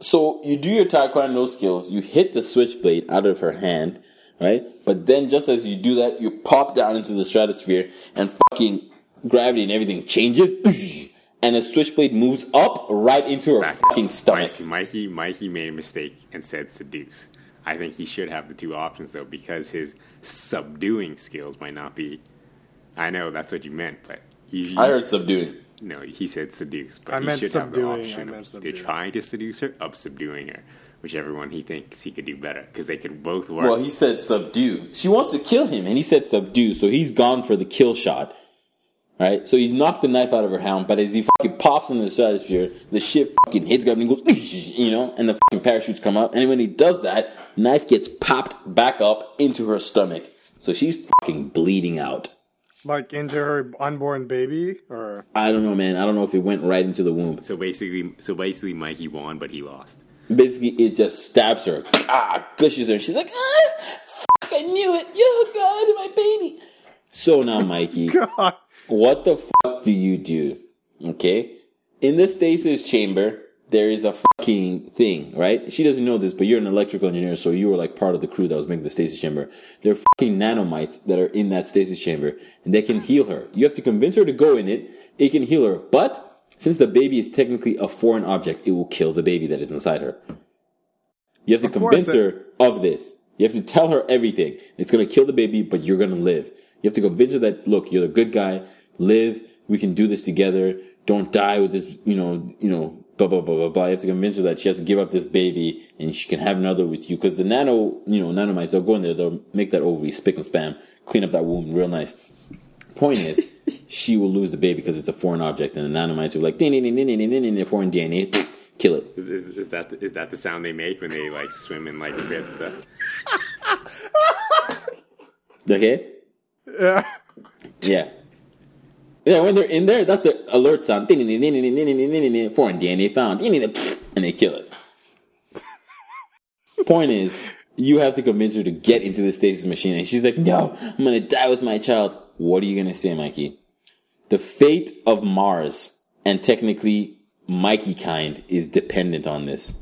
[SPEAKER 3] So you do your taekwondo skills. You hit the switchblade out of her hand, right? But then, just as you do that, you pop down into the stratosphere, and fucking gravity and everything changes, and the switchblade moves up right into her
[SPEAKER 1] Back
[SPEAKER 3] fucking
[SPEAKER 1] up.
[SPEAKER 3] stomach.
[SPEAKER 1] Mikey, Mikey, Mikey made a mistake and said seduce. I think he should have the two options though, because his subduing skills might not be. I know that's what you meant, but he,
[SPEAKER 3] I heard subduing.
[SPEAKER 1] no. He said seduce, but
[SPEAKER 2] I
[SPEAKER 1] he
[SPEAKER 2] meant
[SPEAKER 1] should have the
[SPEAKER 2] subduing, I
[SPEAKER 1] option
[SPEAKER 2] meant
[SPEAKER 1] of
[SPEAKER 2] subduing.
[SPEAKER 1] either trying to seduce her, of subduing her, whichever one he thinks he could do better, because they could both work.
[SPEAKER 3] Well, he said subdue. She wants to kill him, and he said subdue, so he's gone for the kill shot. Right? So he's knocked the knife out of her hand, but as he fucking pops into the stratosphere, the shit fucking hits gravity and goes, you know, and the fucking parachutes come up. And when he does that, knife gets popped back up into her stomach. So she's fucking bleeding out.
[SPEAKER 2] like into her unborn baby or
[SPEAKER 3] I don't know, man. I don't know if it went right into the womb.
[SPEAKER 1] so basically, so basically, Mikey won, but he lost.
[SPEAKER 3] Basically, it just stabs her, ah, gushes her. She's like, ah, fuck, I knew it. Oh, God, my baby. So now, Mikey.
[SPEAKER 2] God.
[SPEAKER 3] what the fuck do you do? Okay? In the stasis chamber, there is a fucking thing, right? She doesn't know this, but you're an electrical engineer, so you were like part of the crew that was making the stasis chamber. There are fucking nanomites that are in that stasis chamber, and they can heal her. You have to convince her to go in it. It can heal her, but since the baby is technically a foreign object, it will kill the baby that is inside her. You have to
[SPEAKER 2] Of
[SPEAKER 3] convince her of this. You have to tell her everything. It's gonna kill the baby, but you're gonna live. You have to convince her that look, you're the good guy. Live. We can do this together. Don't die with this. You know. You know. Blah blah blah blah blah. You have to convince her that she has to give up this baby and she can have another with you. Because the nano, you know, nanomites, they'll go in there. They'll make that ovary spick and spam, clean up that womb real nice. Point is, she will lose the baby because it's a foreign object, and the nanomites will be like, "Ding, ding, ding, ding, ding, ding, ding, foreign DNA, kill it."
[SPEAKER 1] Is, is, is that is that the sound they make when they like swim in like rib stuff?
[SPEAKER 3] Okay.
[SPEAKER 2] Yeah.
[SPEAKER 3] Yeah. Yeah, when they're in there, that's the alert sound. Foreign DNA found. And they kill it. Point is, you have to convince her to get into the stasis machine. And she's like, no, I'm going to die with my child. What are you going to say, Mikey? The fate of Mars and technically Mikey kind is dependent on this.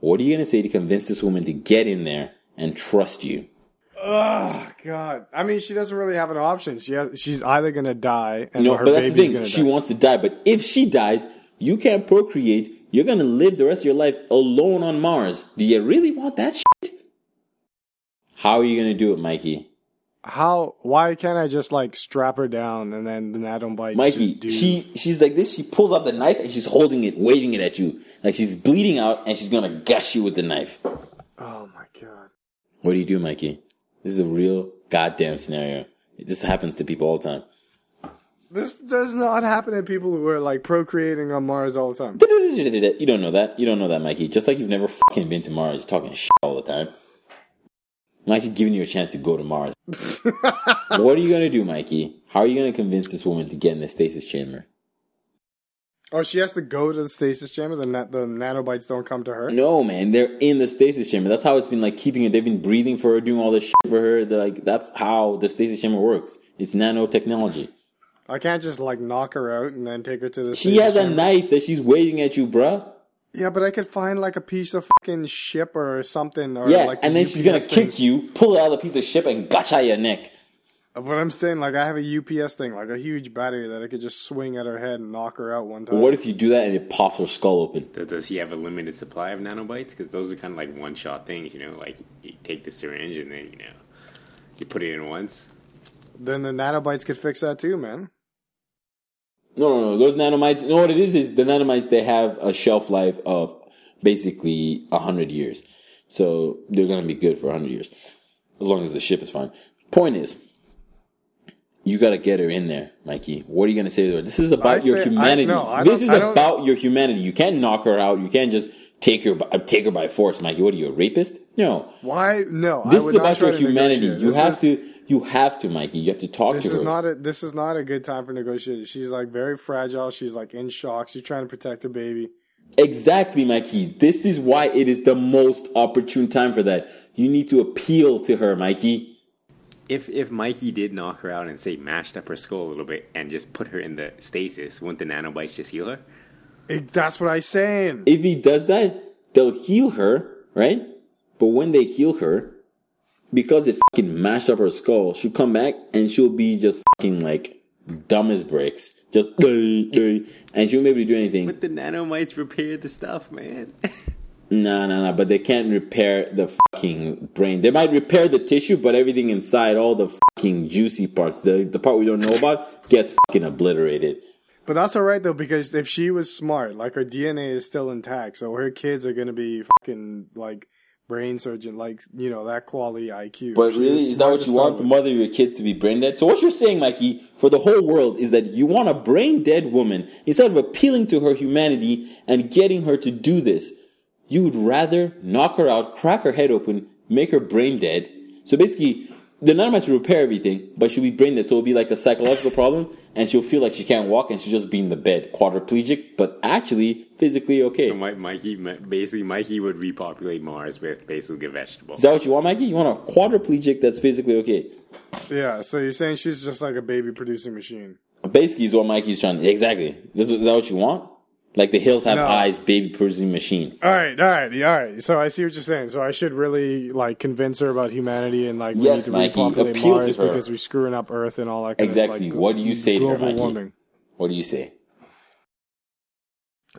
[SPEAKER 3] What are you going to say to convince this woman to get in there and trust you?
[SPEAKER 2] Oh God. I mean, she doesn't really have an option. She has. She's either gonna die, and
[SPEAKER 3] No,
[SPEAKER 2] her
[SPEAKER 3] but that's the thing. She
[SPEAKER 2] die.
[SPEAKER 3] wants to die, but if she dies, you can't procreate. You're gonna live the rest of your life alone on Mars. Do you really want that shit? How are you gonna do it, Mikey?
[SPEAKER 2] How? Why can't I just like strap her down and then the atom bites?
[SPEAKER 3] Mikey,
[SPEAKER 2] do-
[SPEAKER 3] she she's like this. She pulls out the knife and she's holding it, waving it at you, like she's bleeding out, and she's gonna gash you with the knife.
[SPEAKER 2] Oh my God.
[SPEAKER 3] What do you do, Mikey? This is a real goddamn scenario. It just happens to people all the time.
[SPEAKER 2] This does not happen to people who are like procreating on Mars all the time.
[SPEAKER 3] You don't know that. You don't know that, Mikey. Just like you've never fucking been to Mars, you're talking shit all the time. I'm actually giving you a chance to go to Mars. what are you gonna do, Mikey? How are you gonna convince this woman to get in the stasis chamber?
[SPEAKER 2] Oh, she has to go to the stasis chamber. The na- the nanobites don't come to her.
[SPEAKER 3] No, man, they're in the stasis chamber. That's how it's been like keeping her. They've been breathing for her, doing all this shit for her. They're like, that's how the stasis chamber works. It's nanotechnology.
[SPEAKER 2] I can't just like knock her out and then take her to the.
[SPEAKER 3] She has a knife that she's waving at you, bruh.
[SPEAKER 2] Yeah, but I could find like a piece of fucking ship or something. Or,
[SPEAKER 3] Yeah,
[SPEAKER 2] like,
[SPEAKER 3] and
[SPEAKER 2] a
[SPEAKER 3] then she's gonna
[SPEAKER 2] thing.
[SPEAKER 3] kick you, pull out a piece of ship, and gotcha your neck.
[SPEAKER 2] Uh, but I'm saying, like, I have a UPS thing, like a huge battery that I could just swing at her head and knock her out one time.
[SPEAKER 3] What if you do that and it pops her skull open?
[SPEAKER 1] Does, does he have a limited supply of nanobites? Because those are kind of like one shot things, you know. Like you take the syringe and then you know you put it in once.
[SPEAKER 2] then the nanobites could fix that too, man.
[SPEAKER 3] No, no, no. Those nanomites. You know what it is? Is the nanomites they have a shelf life of basically a hundred years. So they're gonna be good for a hundred years, as long as the ship is fine. Point is, you gotta get her in there, Mikey. What are you gonna say to her? This is about
[SPEAKER 2] I
[SPEAKER 3] your
[SPEAKER 2] say- I-
[SPEAKER 3] humanity.
[SPEAKER 2] no, I
[SPEAKER 3] this is about your humanity. You can't knock her out. You can't just take her by, take her by force, Mikey. What are you, a rapist? No.
[SPEAKER 2] Why? No. I
[SPEAKER 3] This is about your humanity. You
[SPEAKER 2] This
[SPEAKER 3] have
[SPEAKER 2] is-
[SPEAKER 3] to. You have to, Mikey. You have to talk
[SPEAKER 2] This
[SPEAKER 3] to
[SPEAKER 2] is
[SPEAKER 3] her.
[SPEAKER 2] not a this is not a good time for negotiation. She's like very fragile. She's like in shock. She's trying to protect her baby.
[SPEAKER 3] Exactly, Mikey. This is why it is the most opportune time for that. You need to appeal to her, Mikey.
[SPEAKER 1] If if Mikey did knock her out and say mashed up her skull a little bit and just put her in the stasis, wouldn't the nanobites just heal her?
[SPEAKER 2] It- that's what I'm saying.
[SPEAKER 3] If he does that, they'll heal her, right? But when they heal her, because it fucking mashed up her skull, she'll come back and she'll be just fucking like dumb as bricks. Just and she won't be able to do anything.
[SPEAKER 1] But the nanomites repair the stuff, man.
[SPEAKER 3] No, no, no. But they can't repair the fucking brain. They might repair the tissue, but everything inside, all the fucking juicy parts, the the part we don't know about, gets fucking obliterated.
[SPEAKER 2] But that's all right though because if she was smart, like her DNA is still intact, so her kids are gonna be fucking like brain surgeon, like you know that quality IQ.
[SPEAKER 3] But really, is that what you want? The mother of your kids to be brain dead? So what you're saying, Mikey, for the whole world is that you want a brain dead woman instead of appealing to her humanity and getting her to do this. You would rather knock her out, crack her head open, make her brain dead. So basically, they're not meant to repair everything, but she'll be brain dead. So it'll be like a psychological problem, and she'll feel like she can't walk, and she'll just be in the bed, quadriplegic, but actually physically okay.
[SPEAKER 1] so Mi- Mikey, Mi- basically, Mikey would repopulate Mars with basically
[SPEAKER 3] Is
[SPEAKER 1] vegetables.
[SPEAKER 3] that what you want, Mikey? You want a quadriplegic that's physically okay?
[SPEAKER 2] Yeah, so you're saying she's just like a baby producing machine.
[SPEAKER 3] Basically, is what Mikey's trying. Exactly. This is, is that what you want? Like the hills have
[SPEAKER 2] No.
[SPEAKER 3] eyes, baby producing machine.
[SPEAKER 2] All right, all right, all right. So I see what you're saying. So I should really like convince her about humanity and like we
[SPEAKER 3] Yes,
[SPEAKER 2] need to
[SPEAKER 3] Mikey,
[SPEAKER 2] repopulate
[SPEAKER 3] appeal to
[SPEAKER 2] Mars
[SPEAKER 3] her.
[SPEAKER 2] because we're screwing up Earth and all that. Kind
[SPEAKER 3] Exactly.
[SPEAKER 2] Of, like,
[SPEAKER 3] What do you say to her, Mikey?
[SPEAKER 2] warming.
[SPEAKER 3] What do you say?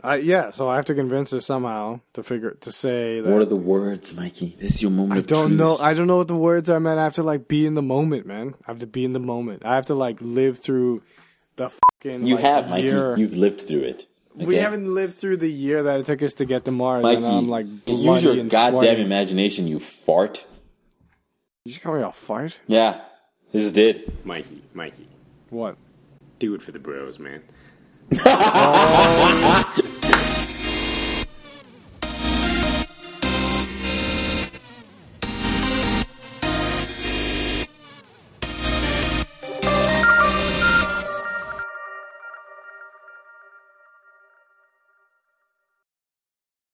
[SPEAKER 2] I, yeah, so I have to convince her somehow to figure to say that.
[SPEAKER 3] What are the words, Mikey? This is your moment
[SPEAKER 2] I don't know. I don't know what the words are, man. I have to like be in the moment, man. I have to be in the moment. I have to like live through the fucking.
[SPEAKER 3] you
[SPEAKER 2] like,
[SPEAKER 3] have, Mikey.
[SPEAKER 2] year.
[SPEAKER 3] You've lived through it.
[SPEAKER 2] We haven't lived through the year that it took us to get to Mars,
[SPEAKER 3] Mikey,
[SPEAKER 2] and I'm like bloody
[SPEAKER 3] use your
[SPEAKER 2] and
[SPEAKER 3] goddamn
[SPEAKER 2] sweaty.
[SPEAKER 3] imagination, you fart.
[SPEAKER 2] Did you just call me a fart?
[SPEAKER 3] Yeah, this is it.
[SPEAKER 1] Mikey, Mikey,
[SPEAKER 2] What?
[SPEAKER 1] do it for the bros, man.